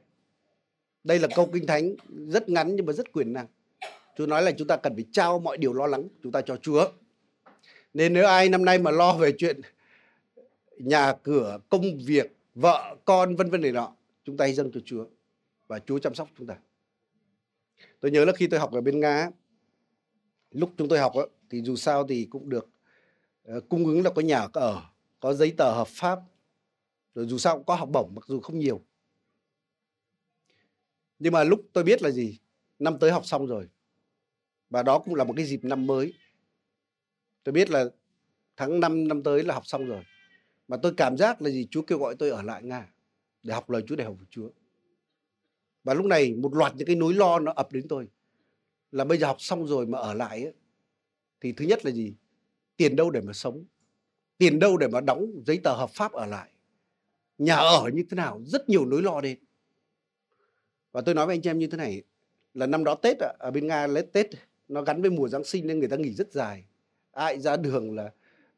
Đây là câu kinh thánh rất ngắn nhưng mà rất quyền năng. Chúa nói là chúng ta cần phải trao mọi điều lo lắng chúng ta cho Chúa. Nên nếu ai năm nay mà lo về chuyện nhà cửa, công việc, vợ, con vân vân này nọ, chúng ta hãy dâng cho Chúa và Chúa chăm sóc chúng ta. Tôi nhớ là khi tôi học ở bên Nga, lúc chúng tôi học thì dù sao thì cũng được uh, cung ứng là có nhà ở, có giấy tờ hợp pháp, rồi dù sao cũng có học bổng mặc dù không nhiều. Nhưng mà lúc tôi biết là gì, năm tới học xong rồi và đó cũng là một cái dịp năm mới. Tôi biết là tháng 5 năm tới là học xong rồi. Mà tôi cảm giác là gì? Chúa kêu gọi tôi ở lại Nga để học lời Chúa để học của Chúa. Và lúc này một loạt những cái nỗi lo nó ập đến tôi. Là bây giờ học xong rồi mà ở lại ấy, thì thứ nhất là gì? Tiền đâu để mà sống? Tiền đâu để mà đóng giấy tờ hợp pháp ở lại? Nhà ở như thế nào? Rất nhiều nỗi lo đến. Và tôi nói với anh chị em như thế này là năm đó Tết ở bên Nga lấy Tết nó gắn với mùa Giáng sinh nên người ta nghỉ rất dài. Ai ra đường là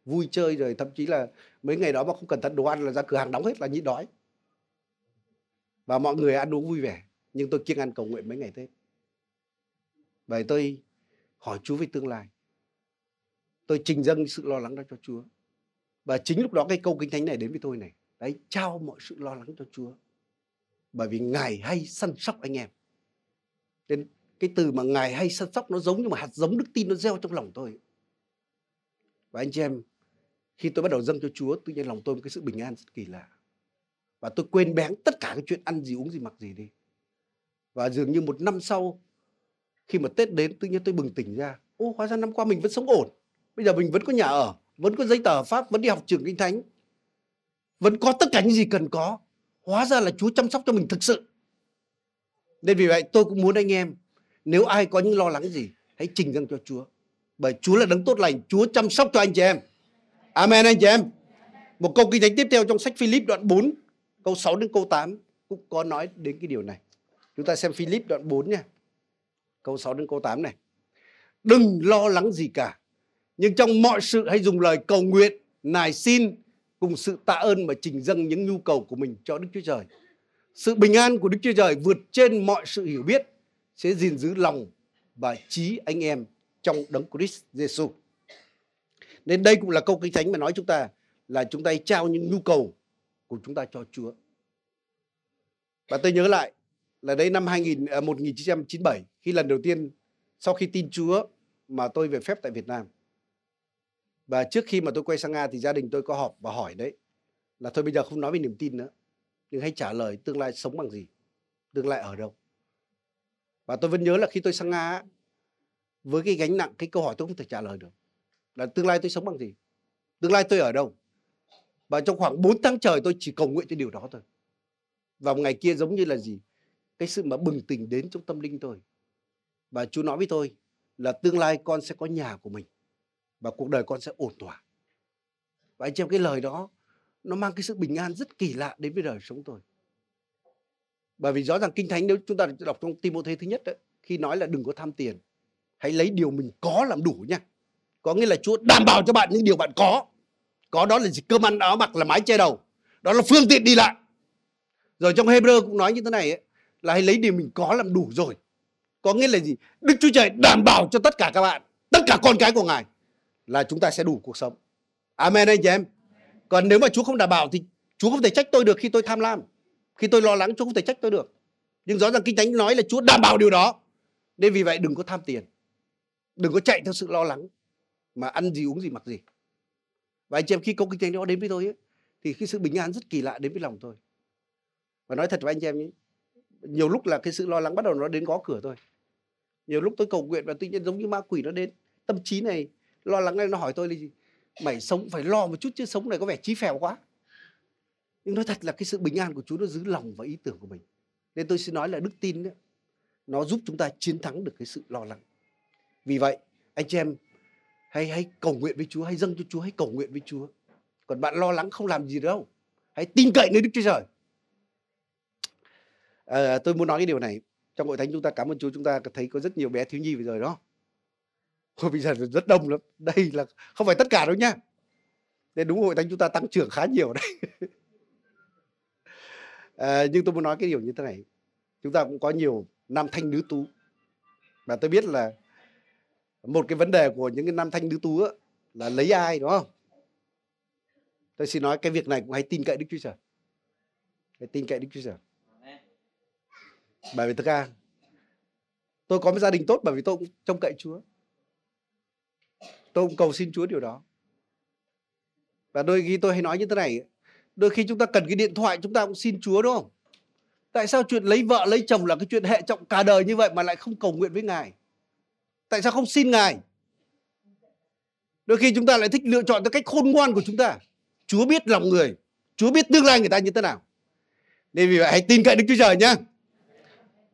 vui chơi rồi, thậm chí là mấy ngày đó mà không cần tận đồ ăn là ra cửa hàng đóng hết là nhịn đói. Và mọi người ăn uống vui vẻ, nhưng tôi kiêng ăn cầu nguyện mấy ngày tết. Vậy tôi hỏi chúa về tương lai. Tôi trình dâng sự lo lắng đó cho chúa. Và chính lúc đó cái câu kinh thánh này đến với tôi này, đấy, trao mọi sự lo lắng cho chúa. Bởi vì ngài hay săn sóc anh em. Nên cái từ mà ngài hay săn sóc nó giống như một hạt giống đức tin nó gieo trong lòng tôi. Và anh chị em, khi tôi bắt đầu dâng cho Chúa, tự nhiên lòng tôi một cái sự bình an rất kỳ lạ. Và tôi quên bén tất cả cái chuyện ăn gì, uống gì, mặc gì đi. Và dường như một năm sau, khi mà Tết đến, tự nhiên tôi bừng tỉnh ra. Ô, hóa ra năm qua mình vẫn sống ổn. Bây giờ mình vẫn có nhà ở, vẫn có giấy tờ pháp, vẫn đi học trường kinh thánh. Vẫn có tất cả những gì cần có. Hóa ra là Chúa chăm sóc cho mình thực sự. Nên vì vậy tôi cũng muốn anh em nếu ai có những lo lắng gì, hãy trình dâng cho Chúa. Bởi Chúa là đấng tốt lành, Chúa chăm sóc cho anh chị em. Amen, anh chị em. Một câu kinh thánh tiếp theo trong sách Philip đoạn 4 câu 6 đến câu 8 cũng có nói đến cái điều này. Chúng ta xem Philip đoạn 4 nha. Câu 6 đến câu 8 này. Đừng lo lắng gì cả, nhưng trong mọi sự hãy dùng lời cầu nguyện, nài xin, cùng sự tạ ơn mà trình dâng những nhu cầu của mình cho Đức Chúa Trời. Sự bình an của Đức Chúa Trời vượt trên mọi sự hiểu biết sẽ gìn giữ lòng và trí anh em trong đấng Christ Jesus. Nên đây cũng là câu kinh thánh mà nói chúng ta là chúng ta trao những nhu cầu của chúng ta cho Chúa. Và tôi nhớ lại là đấy năm 2000, 1997 à, khi lần đầu tiên sau khi tin Chúa mà tôi về phép tại Việt Nam. Và trước khi mà tôi quay sang Nga thì gia đình tôi có họp và hỏi đấy là thôi bây giờ không nói về niềm tin nữa nhưng hãy trả lời tương lai sống bằng gì tương lai ở đâu và tôi vẫn nhớ là khi tôi sang Nga với cái gánh nặng, cái câu hỏi tôi không thể trả lời được. Là tương lai tôi sống bằng gì? Tương lai tôi ở đâu? Và trong khoảng 4 tháng trời tôi chỉ cầu nguyện cho điều đó thôi. Và một ngày kia giống như là gì? Cái sự mà bừng tỉnh đến trong tâm linh tôi. Và chú nói với tôi là tương lai con sẽ có nhà của mình và cuộc đời con sẽ ổn thỏa. Và anh chị em, cái lời đó nó mang cái sự bình an rất kỳ lạ đến với đời sống tôi bởi vì rõ ràng kinh thánh nếu chúng ta đọc trong Timôthê thứ nhất đó, khi nói là đừng có tham tiền hãy lấy điều mình có làm đủ nha. Có nghĩa là Chúa đảm bảo cho bạn những điều bạn có. Có đó là gì? Cơm ăn áo mặc là mái che đầu. Đó là phương tiện đi lại. Rồi trong Hebrew cũng nói như thế này ấy, là hãy lấy điều mình có làm đủ rồi. Có nghĩa là gì? Đức Chúa Trời đảm bảo cho tất cả các bạn tất cả con cái của Ngài là chúng ta sẽ đủ cuộc sống. Amen anh chị em. Còn nếu mà Chúa không đảm bảo thì Chúa không thể trách tôi được khi tôi tham lam khi tôi lo lắng Chúa không thể trách tôi được. Nhưng rõ ràng kinh thánh nói là Chúa đảm bảo điều đó. Nên vì vậy đừng có tham tiền. Đừng có chạy theo sự lo lắng mà ăn gì uống gì mặc gì. Và anh chị em khi câu kinh thánh đó đến với tôi ấy, thì cái sự bình an rất kỳ lạ đến với lòng tôi. Và nói thật với anh chị em ấy, nhiều lúc là cái sự lo lắng bắt đầu nó đến gõ cửa tôi. Nhiều lúc tôi cầu nguyện và tự nhiên giống như ma quỷ nó đến. Tâm trí này lo lắng này nó hỏi tôi là gì? Mày sống phải lo một chút chứ sống này có vẻ trí phèo quá nhưng nói thật là cái sự bình an của Chúa nó giữ lòng và ý tưởng của mình. Nên tôi xin nói là đức tin ấy nó giúp chúng ta chiến thắng được cái sự lo lắng. Vì vậy anh chị em hãy hãy cầu nguyện với Chúa hãy dâng cho Chúa hãy cầu nguyện với Chúa. Còn bạn lo lắng không làm gì đâu. Hãy tin cậy nơi Đức Chúa Trời. À, tôi muốn nói cái điều này. Trong hội thánh chúng ta cảm ơn Chúa chúng ta thấy có rất nhiều bé thiếu nhi bây giờ đó. Ôi, bây giờ rất đông lắm. Đây là không phải tất cả đâu nhá nên đúng hội thánh chúng ta tăng trưởng khá nhiều đấy. [LAUGHS] à, nhưng tôi muốn nói cái điều như thế này. Chúng ta cũng có nhiều nam thanh nữ tú. Và tôi biết là một cái vấn đề của những cái nam thanh nữ tú á, là lấy ai đúng không? Tôi xin nói cái việc này cũng hãy tin cậy đức chúa trời. Hãy tin cậy đức chúa trời. Bởi vì thực ra tôi có một gia đình tốt bởi vì tôi cũng trông cậy chúa. Tôi cũng cầu xin chúa điều đó. Và đôi khi tôi hay nói như thế này đôi khi chúng ta cần cái điện thoại, chúng ta cũng xin chúa, đúng không? Tại sao chuyện lấy vợ, lấy chồng là cái chuyện hệ trọng cả đời như vậy mà lại không cầu nguyện với ngài? Tại sao không xin ngài? Đôi khi chúng ta lại thích lựa chọn theo cách khôn ngoan của chúng ta. Chúa biết lòng người. Chúa biết tương lai người ta như thế nào. Nên vì vậy hãy tin cậy đức chúa trời nhá.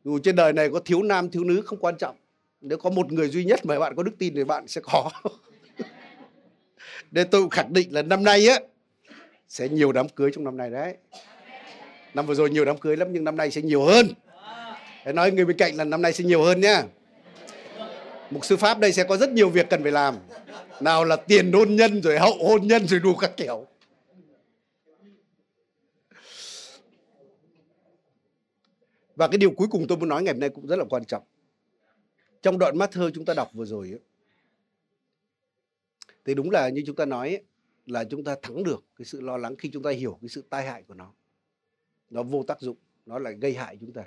Dù trên đời này có thiếu nam, thiếu nữ, không quan trọng. Nếu có một người duy nhất mà bạn có đức tin thì bạn sẽ có. [LAUGHS] Nên tôi khẳng định là năm nay á sẽ nhiều đám cưới trong năm nay đấy. Năm vừa rồi nhiều đám cưới lắm nhưng năm nay sẽ nhiều hơn. Hãy nói người bên cạnh là năm nay sẽ nhiều hơn nhá. Mục sư pháp đây sẽ có rất nhiều việc cần phải làm. Nào là tiền hôn nhân rồi hậu hôn nhân rồi đủ các kiểu. Và cái điều cuối cùng tôi muốn nói ngày hôm nay cũng rất là quan trọng. Trong đoạn mát thơ chúng ta đọc vừa rồi ấy, thì đúng là như chúng ta nói ấy, là chúng ta thắng được cái sự lo lắng khi chúng ta hiểu cái sự tai hại của nó. Nó vô tác dụng nó lại gây hại chúng ta.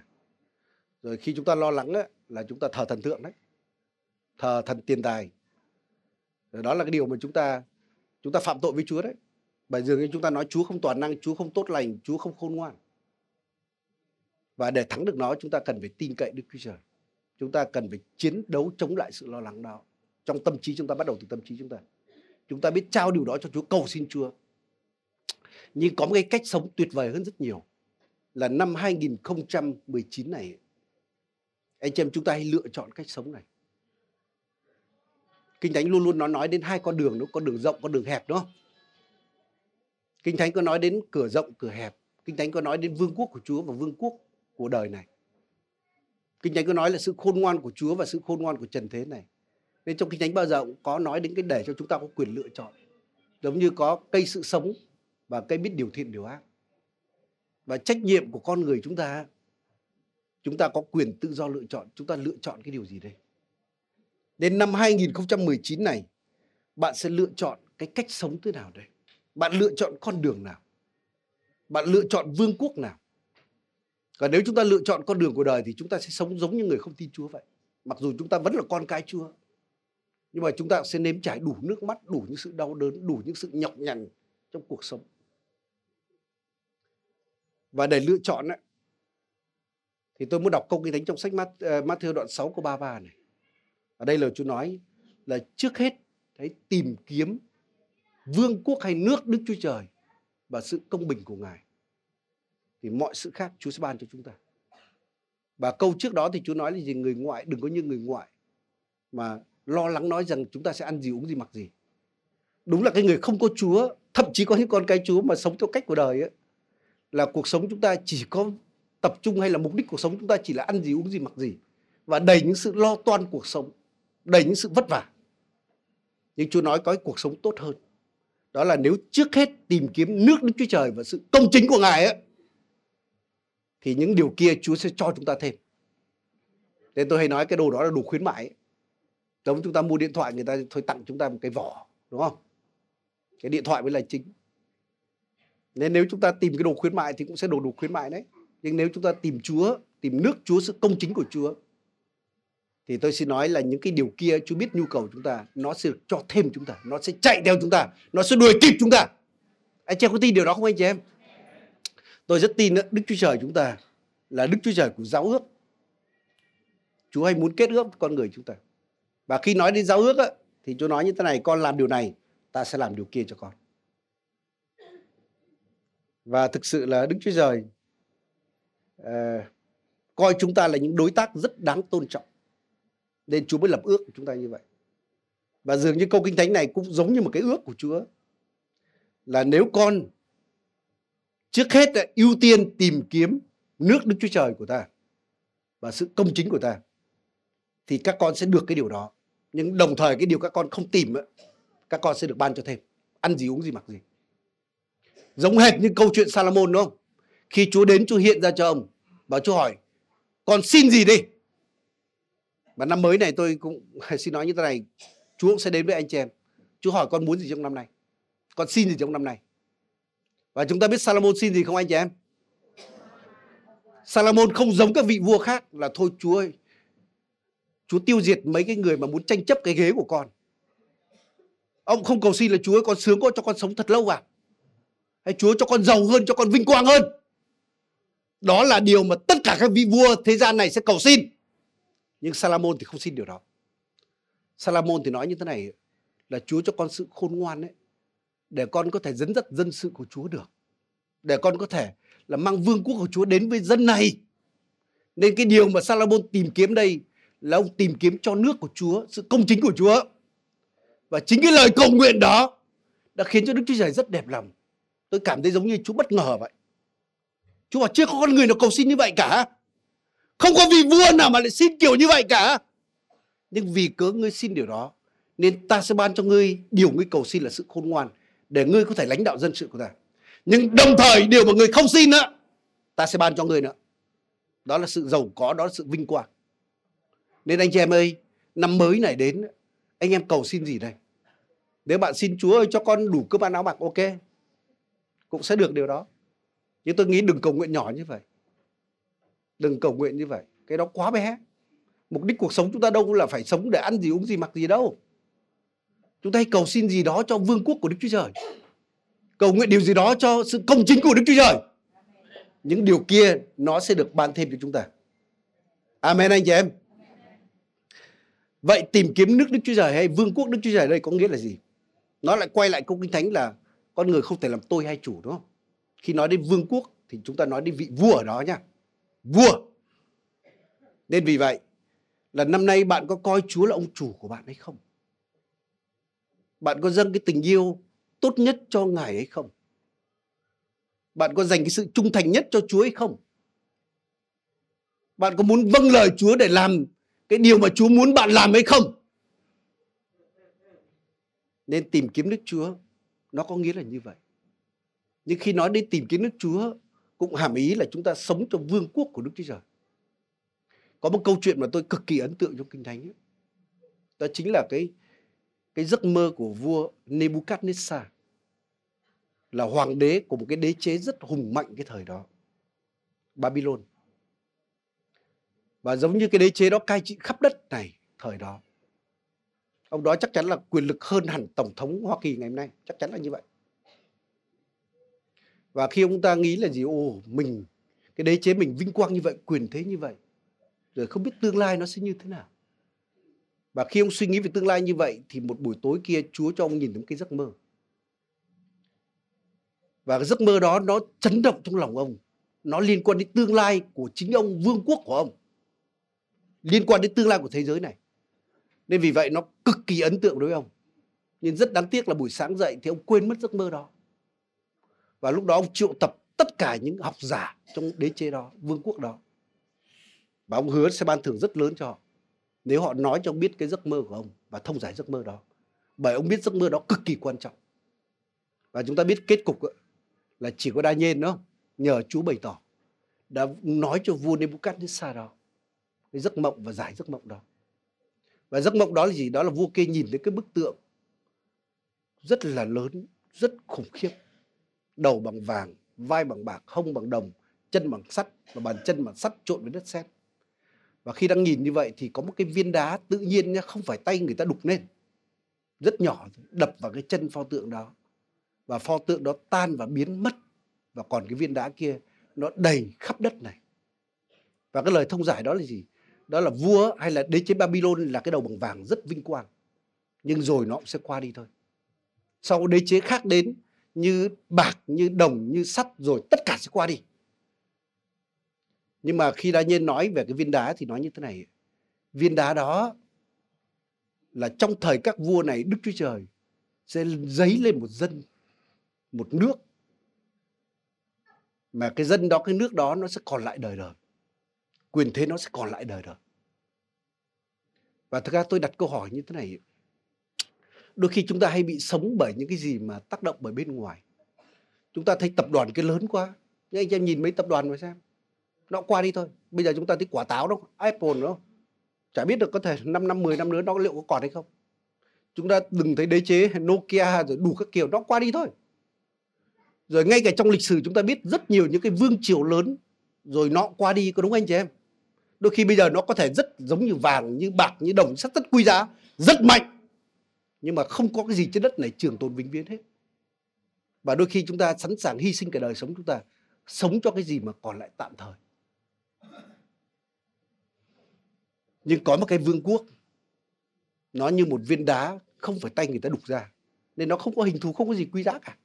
Rồi khi chúng ta lo lắng ấy, là chúng ta thờ thần tượng đấy. Thờ thần tiền tài. Rồi đó là cái điều mà chúng ta chúng ta phạm tội với Chúa đấy. Bởi dường như chúng ta nói Chúa không toàn năng Chúa không tốt lành Chúa không khôn ngoan. Và để thắng được nó chúng ta cần phải tin cậy Đức Chúa Trời. Chúng ta cần phải chiến đấu chống lại sự lo lắng đó. Trong tâm trí chúng ta bắt đầu từ tâm trí chúng ta chúng ta biết trao điều đó cho Chúa, cầu xin Chúa. Nhưng có một cái cách sống tuyệt vời hơn rất nhiều là năm 2019 này. Anh chị em, chúng ta hãy lựa chọn cách sống này. Kinh thánh luôn luôn nó nói đến hai con đường nó con đường rộng, con đường hẹp, đúng không? Kinh thánh có nói đến cửa rộng, cửa hẹp. Kinh thánh có nói đến vương quốc của chúa và vương quốc của đời này. Kinh thánh có nói là sự khôn ngoan của chúa và sự khôn ngoan của trần thế này nên trong kinh thánh bao giờ cũng có nói đến cái để cho chúng ta có quyền lựa chọn. Giống như có cây sự sống và cây biết điều thiện, điều ác. Và trách nhiệm của con người chúng ta chúng ta có quyền tự do lựa chọn, chúng ta lựa chọn cái điều gì đây? Đến năm 2019 này, bạn sẽ lựa chọn cái cách sống thế nào đây? Bạn lựa chọn con đường nào? Bạn lựa chọn vương quốc nào? Còn nếu chúng ta lựa chọn con đường của đời thì chúng ta sẽ sống giống như người không tin Chúa vậy. Mặc dù chúng ta vẫn là con cái Chúa nhưng mà chúng ta sẽ nếm trải đủ nước mắt đủ những sự đau đớn đủ những sự nhọc nhằn trong cuộc sống và để lựa chọn ấy, thì tôi muốn đọc câu kinh thánh trong sách ờ, Matthew đoạn 6 câu 33 này. Ở đây là Chúa nói là trước hết hãy tìm kiếm vương quốc hay nước Đức Chúa Trời và sự công bình của Ngài. Thì mọi sự khác Chúa sẽ ban cho chúng ta. Và câu trước đó thì Chúa nói là gì? Người ngoại đừng có như người ngoại mà lo lắng nói rằng chúng ta sẽ ăn gì uống gì mặc gì. Đúng là cái người không có Chúa, thậm chí có những con cái Chúa mà sống theo cách của đời ấy, là cuộc sống chúng ta chỉ có tập trung hay là mục đích cuộc sống chúng ta chỉ là ăn gì uống gì mặc gì và đầy những sự lo toan cuộc sống đầy những sự vất vả nhưng Chúa nói có cuộc sống tốt hơn đó là nếu trước hết tìm kiếm nước Đức Chúa Trời và sự công chính của Ngài ấy thì những điều kia Chúa sẽ cho chúng ta thêm nên tôi hay nói cái đồ đó là đủ khuyến mại ấy giống chúng ta mua điện thoại người ta thôi tặng chúng ta một cái vỏ đúng không? Cái điện thoại mới là chính. Nên nếu chúng ta tìm cái đồ khuyến mại thì cũng sẽ đồ đồ khuyến mại đấy. Nhưng nếu chúng ta tìm Chúa tìm nước Chúa sự công chính của Chúa thì tôi xin nói là những cái điều kia Chúa biết nhu cầu chúng ta nó sẽ cho thêm chúng ta. Nó sẽ chạy theo chúng ta. Nó sẽ đuổi kịp chúng ta. Anh chị em có tin điều đó không anh chị em? Tôi rất tin đó, Đức Chúa Trời chúng ta là Đức Chúa Trời của giáo ước. Chúa hay muốn kết ước con người chúng ta và khi nói đến giao ước á, thì Chúa nói như thế này con làm điều này ta sẽ làm điều kia cho con. Và thực sự là Đức Chúa Trời uh, coi chúng ta là những đối tác rất đáng tôn trọng. Nên Chúa mới lập ước của chúng ta như vậy. Và dường như câu kinh thánh này cũng giống như một cái ước của Chúa là nếu con trước hết là ưu tiên tìm kiếm nước Đức Chúa Trời của ta và sự công chính của ta thì các con sẽ được cái điều đó. Nhưng đồng thời cái điều các con không tìm các con sẽ được ban cho thêm. Ăn gì uống gì mặc gì. Giống hệt như câu chuyện Salomon, đúng không? Khi Chúa đến, Chúa hiện ra cho ông và Chúa hỏi, con xin gì đi? Và năm mới này tôi cũng [LAUGHS] xin nói như thế này, Chúa cũng sẽ đến với anh chị em. Chúa hỏi, con muốn gì trong năm nay? Con xin gì trong năm nay? Và chúng ta biết Salomon xin gì không anh chị em? Salomon không giống các vị vua khác là, thôi Chúa ơi Chúa tiêu diệt mấy cái người mà muốn tranh chấp cái ghế của con. Ông không cầu xin là Chúa ơi con sướng con cho con sống thật lâu à? Hay Chúa cho con giàu hơn, cho con vinh quang hơn? Đó là điều mà tất cả các vị vua thế gian này sẽ cầu xin. Nhưng Salomon thì không xin điều đó. Salomon thì nói như thế này, là Chúa cho con sự khôn ngoan đấy để con có thể dẫn dắt dân sự của Chúa được. Để con có thể là mang vương quốc của Chúa đến với dân này. Nên cái điều mà Salomon tìm kiếm đây là ông tìm kiếm cho nước của Chúa, sự công chính của Chúa. Và chính cái lời cầu nguyện đó đã khiến cho Đức Chúa Trời rất đẹp lòng. Tôi cảm thấy giống như Chúa bất ngờ vậy. Chúa bảo, chưa có con người nào cầu xin như vậy cả. Không có vị vua nào mà lại xin kiểu như vậy cả. Nhưng vì cớ ngươi xin điều đó, nên ta sẽ ban cho ngươi điều ngươi cầu xin là sự khôn ngoan, để ngươi có thể lãnh đạo dân sự của ta. Nhưng đồng thời, điều mà ngươi không xin nữa ta sẽ ban cho ngươi nữa. Đó là sự giàu có, đó là sự vinh quang nên anh chị em ơi, năm mới này đến, anh em cầu xin gì đây? Nếu bạn xin Chúa ơi cho con đủ cơm ăn áo mặc, ok. Cũng sẽ được điều đó. Nhưng tôi nghĩ đừng cầu nguyện nhỏ như vậy. Đừng cầu nguyện như vậy. Cái đó quá bé. Mục đích cuộc sống chúng ta đâu là phải sống để ăn gì, uống gì, mặc gì đâu. Chúng ta hãy cầu xin gì đó cho vương quốc của Đức Chúa Trời. Cầu nguyện điều gì đó cho sự công chính của Đức Chúa Trời. Những điều kia nó sẽ được ban thêm cho chúng ta. Amen anh chị em. Vậy tìm kiếm nước Đức Chúa Trời hay vương quốc Đức Chúa Trời đây có nghĩa là gì? Nó lại quay lại câu kinh thánh là con người không thể làm tôi hay chủ, đúng không? Khi nói đến vương quốc thì chúng ta nói đến vị vua ở đó nha. Vua. Nên vì vậy là năm nay bạn có coi Chúa là ông chủ của bạn hay không? Bạn có dâng cái tình yêu tốt nhất cho Ngài hay không? Bạn có dành cái sự trung thành nhất cho Chúa hay không? Bạn có muốn vâng lời Chúa để làm cái điều mà Chúa muốn bạn làm hay không? Nên tìm kiếm Đức Chúa nó có nghĩa là như vậy. Nhưng khi nói đến tìm kiếm Đức Chúa, cũng hàm ý là chúng ta sống trong vương quốc của Đức Chúa Trời. Có một câu chuyện mà tôi cực kỳ ấn tượng trong Kinh Thánh ấy. Đó chính là cái cái giấc mơ của vua Nebuchadnezzar là hoàng đế của một cái đế chế rất hùng mạnh cái thời đó. Babylon. Và giống như cái đế chế đó cai trị khắp đất này thời đó. Ông đó chắc chắn là quyền lực hơn hẳn Tổng thống Hoa Kỳ ngày hôm nay. Chắc chắn là như vậy. Và khi ông ta nghĩ là gì? Ồ, mình, cái đế chế mình vinh quang như vậy, quyền thế như vậy. Rồi không biết tương lai nó sẽ như thế nào. Và khi ông suy nghĩ về tương lai như vậy thì một buổi tối kia Chúa cho ông nhìn thấy cái giấc mơ. Và cái giấc mơ đó nó chấn động trong lòng ông. Nó liên quan đến tương lai của chính ông, vương quốc của ông liên quan đến tương lai của thế giới này. Nên vì vậy nó cực kỳ ấn tượng đối với ông. Nhưng rất đáng tiếc là buổi sáng dậy thì ông quên mất giấc mơ đó. Và lúc đó ông triệu tập tất cả những học giả trong đế chế đó, vương quốc đó. Và ông hứa sẽ ban thưởng rất lớn cho họ. Nếu họ nói cho ông biết cái giấc mơ của ông và thông giải giấc mơ đó. Bởi ông biết giấc mơ đó cực kỳ quan trọng. Và chúng ta biết kết cục là chỉ có đa nhiên đó nhờ Chúa bày tỏ đã nói cho vua Nebuchadnezzar đó cái giấc mộng và giải giấc mộng đó. Và giấc mộng đó là gì? Đó là vua kê nhìn thấy cái bức tượng rất là lớn, rất khủng khiếp. Đầu bằng vàng, vai bằng bạc, hông bằng đồng, chân bằng sắt và bàn chân bằng sắt trộn với đất sét. Và khi đang nhìn như vậy thì có một cái viên đá tự nhiên nhá, không phải tay người ta đục lên. Rất nhỏ, đập vào cái chân pho tượng đó. Và pho tượng đó tan và biến mất. Và còn cái viên đá kia nó đầy khắp đất này. Và cái lời thông giải đó là gì? Đó là vua hay là đế chế Babylon là cái đầu bằng vàng rất vinh quang nhưng rồi nó cũng sẽ qua đi thôi sau đế chế khác đến như bạc, như đồng, như sắt rồi tất cả sẽ qua đi. Nhưng mà khi Đa Nhiên nói về cái viên đá thì nói như thế này. Viên đá đó là trong thời các vua này Đức Chúa Trời sẽ dấy lên một dân, một nước. Mà cái dân đó, cái nước đó nó sẽ còn lại đời đời. Quyền thế nó sẽ còn lại đời đời. Và thực ra tôi đặt câu hỏi như thế này. Đôi khi chúng ta hay bị sống bởi những cái gì mà tác động bởi bên ngoài. Chúng ta thấy tập đoàn cái lớn quá. Nhưng anh em nhìn mấy tập đoàn mà xem. Nó qua đi thôi. Bây giờ chúng ta thấy quả táo đâu, Apple nữa. Chả biết được có thể 5 năm, 10 năm nữa nó liệu có còn hay không. Chúng ta đừng thấy đế chế Nokia rồi đủ các kiểu nó qua đi thôi. Rồi ngay cả trong lịch sử chúng ta biết rất nhiều những cái vương triều lớn rồi nó qua đi có đúng anh chị em? Đôi khi bây giờ nó có thể rất giống như vàng, như bạc, như đồng sắt rất quý giá, rất mạnh. Nhưng mà không có cái gì trên đất này trường tồn vĩnh viễn hết. Và đôi khi chúng ta sẵn sàng hy sinh cả đời sống chúng ta, sống cho cái gì mà còn lại tạm thời. Nhưng có một cái vương quốc, nó như một viên đá, không phải tay người ta đục ra. Nên nó không có hình thù, không có gì quý giá cả.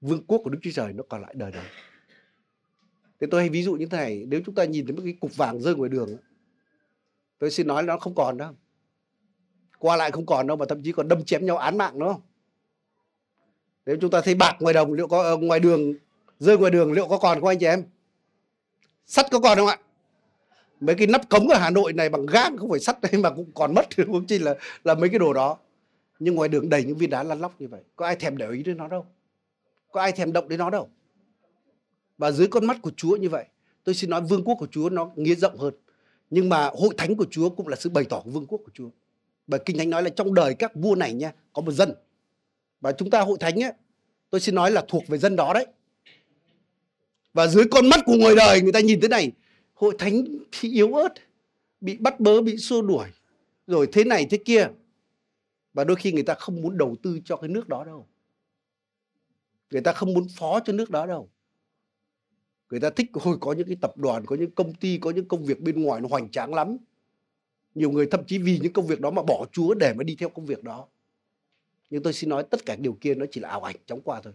Vương quốc của đức chúa trời nó còn lại đời đời. Thế tôi hay ví dụ như thế này, nếu chúng ta nhìn thấy một cái cục vàng rơi ngoài đường, tôi xin nói là nó không còn đâu. Qua lại không còn đâu mà thậm chí còn đâm chém nhau án mạng nữa Nếu chúng ta thấy bạc ngoài đồng liệu có ờ, ngoài đường rơi ngoài đường liệu có còn không anh chị em? Sắt có còn không ạ? Mấy cái nắp cống ở Hà Nội này bằng gang không phải sắt đây mà cũng còn mất [LAUGHS] cũng chỉ là là mấy cái đồ đó. Nhưng ngoài đường đầy những viên đá lăn lóc như vậy, có ai thèm để ý đến nó đâu? Có ai thèm động đến nó đâu? Và dưới con mắt của Chúa như vậy tôi xin nói vương quốc của Chúa nó nghĩa rộng hơn. Nhưng mà hội thánh của Chúa cũng là sự bày tỏ của vương quốc của Chúa. Bởi kinh thánh nói là trong đời các vua này nha có một dân. Và chúng ta hội thánh ấy, tôi xin nói là thuộc về dân đó đấy. Và dưới con mắt của người đời người ta nhìn thế này hội thánh thì yếu ớt bị bắt bớ bị xua đuổi rồi thế này thế kia. Và đôi khi người ta không muốn đầu tư cho cái nước đó đâu. Người ta không muốn phó cho nước đó đâu người ta thích hồi có những cái tập đoàn, có những công ty, có những công việc bên ngoài nó hoành tráng lắm. Nhiều người thậm chí vì những công việc đó mà bỏ chúa để mà đi theo công việc đó. Nhưng tôi xin nói tất cả điều kia nó chỉ là ảo ảnh, chóng qua thôi.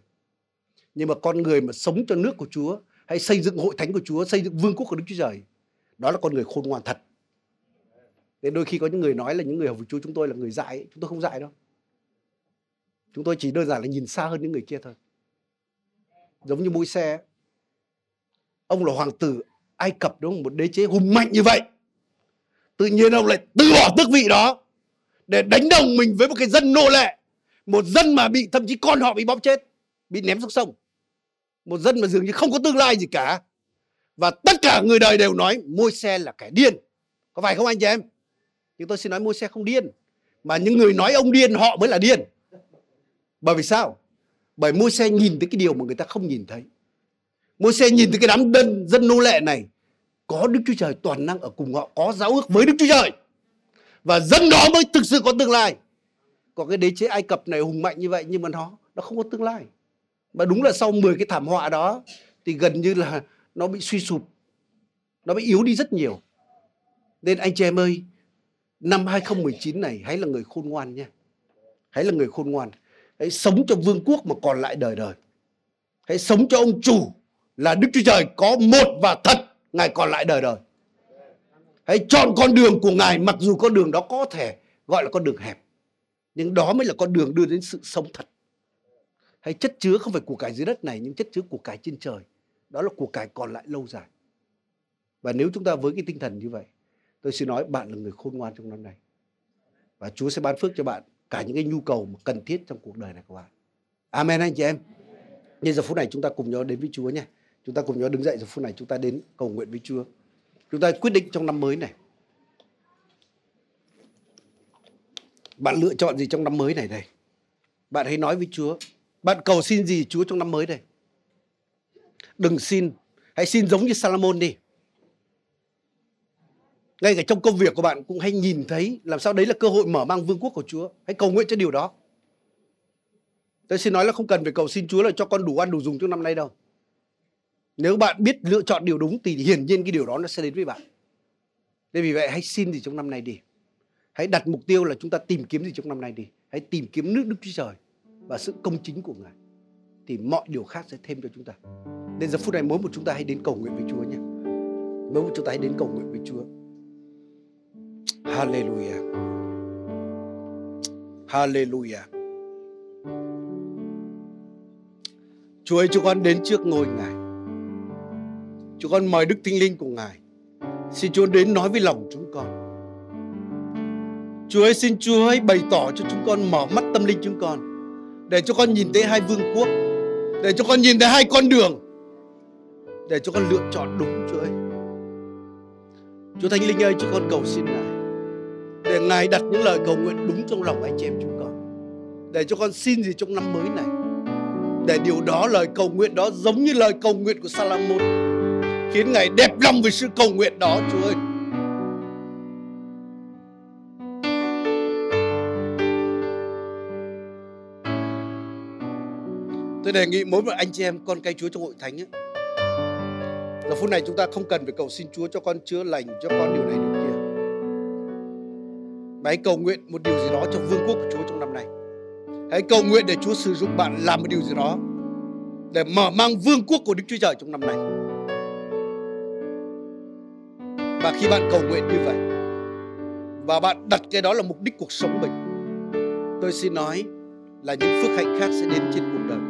Nhưng mà con người mà sống cho nước của chúa, hay xây dựng hội thánh của chúa, xây dựng vương quốc của đức chúa trời, đó là con người khôn ngoan thật. Nên đôi khi có những người nói là những người học với chúa chúng tôi là người dại ấy. chúng tôi không dại đâu. Chúng tôi chỉ đơn giản là nhìn xa hơn những người kia thôi. Giống như mũi xe ông là hoàng tử Ai Cập đúng không? Một đế chế hùng mạnh như vậy. Tự nhiên ông lại từ bỏ tước vị đó để đánh đồng mình với một cái dân nô lệ. Một dân mà bị thậm chí con họ bị bóp chết, bị ném xuống sông. Một dân mà dường như không có tương lai gì cả. Và tất cả người đời đều nói môi xe là kẻ điên. Có phải không anh chị em? Nhưng tôi xin nói môi xe không điên. Mà những người nói ông điên họ mới là điên. Bởi vì sao? Bởi môi xe nhìn thấy cái điều mà người ta không nhìn thấy. Môi-se nhìn thấy cái đám dân, dân nô lệ này có Đức Chúa Trời toàn năng ở cùng họ, có giáo ước với Đức Chúa Trời. Và dân đó mới thực sự có tương lai. Có cái đế chế Ai Cập này hùng mạnh như vậy nhưng mà nó nó không có tương lai. Và đúng là sau 10 cái thảm họa đó thì gần như là nó bị suy sụp. Nó bị yếu đi rất nhiều. Nên anh chị em ơi, năm 2019 này hãy là người khôn ngoan nha. Hãy là người khôn ngoan. Hãy sống cho vương quốc mà còn lại đời đời. Hãy sống cho ông chủ là Đức Chúa Trời có một và thật Ngài còn lại đời đời. Hãy chọn con đường của Ngài mặc dù con đường đó có thể gọi là con đường hẹp. Nhưng đó mới là con đường đưa đến sự sống thật. Hãy chất chứa không phải của cải dưới đất này nhưng chất chứa của cải trên trời. Đó là của cải còn lại lâu dài. Và nếu chúng ta với cái tinh thần như vậy, tôi xin nói bạn là người khôn ngoan trong năm này. Và Chúa sẽ ban phước cho bạn cả những cái nhu cầu mà cần thiết trong cuộc đời này của bạn. Amen anh chị em. Nhân giờ phút này chúng ta cùng nhau đến với Chúa nhé. Chúng ta cùng nhau đứng dậy giờ phút này chúng ta đến cầu nguyện với Chúa. Chúng ta quyết định trong năm mới này. Bạn lựa chọn gì trong năm mới này đây? Bạn hãy nói với Chúa. Bạn cầu xin gì Chúa trong năm mới đây? Đừng xin. Hãy xin giống như Salomon đi. Ngay cả trong công việc của bạn cũng hãy nhìn thấy làm sao đấy là cơ hội mở mang vương quốc của Chúa. Hãy cầu nguyện cho điều đó. Tôi xin nói là không cần phải cầu xin Chúa là cho con đủ ăn đủ dùng trong năm nay đâu. Nếu bạn biết lựa chọn điều đúng thì hiển nhiên cái điều đó nó sẽ đến với bạn. Nên vì vậy hãy xin gì trong năm nay đi. Hãy đặt mục tiêu là chúng ta tìm kiếm gì trong năm nay đi. Hãy tìm kiếm nước Đức Chúa Trời. và sự công chính của Ngài thì mọi điều khác sẽ thêm cho chúng ta. Nên giờ phút này mỗi một chúng ta hãy đến cầu nguyện với Chúa nhé. Mỗi một chúng ta hãy đến cầu nguyện với Chúa. Hallelujah. Hallelujah. Chúa ơi, chúng con đến trước ngôi Ngài. Chúng con mời Đức Thinh Linh của Ngài. Xin Chúa đến nói với lòng chúng con. Chúa ơi, xin Chúa hãy bày tỏ cho chúng con mở mắt tâm linh chúng con. Để cho con nhìn thấy hai vương quốc. Để cho con nhìn thấy hai con đường. Để cho con lựa chọn đúng Chúa ơi. Chúa Thánh Linh ơi, chúng con cầu xin Ngài. Để Ngài đặt những lời cầu nguyện đúng trong lòng anh chị em chúng con. Để cho con xin gì trong năm mới này để điều đó lời cầu nguyện đó giống như lời cầu nguyện của Salomon khiến ngài đẹp lòng về sự cầu nguyện đó Chúa ơi Tôi đề nghị mỗi một anh chị em con cái Chúa trong hội thánh ấy, là phút này chúng ta không cần phải cầu xin Chúa cho con chữa lành, cho con điều này điều kia. Mà hãy cầu nguyện một điều gì đó cho vương quốc của Chúa trong năm này. Hãy cầu nguyện để Chúa sử dụng bạn làm một điều gì đó để mở mang vương quốc của Đức Chúa Trời trong năm nay. Và khi bạn cầu nguyện như vậy và bạn đặt cái đó là mục đích cuộc sống mình, tôi xin nói là những phước hạnh khác sẽ đến trên cuộc đời.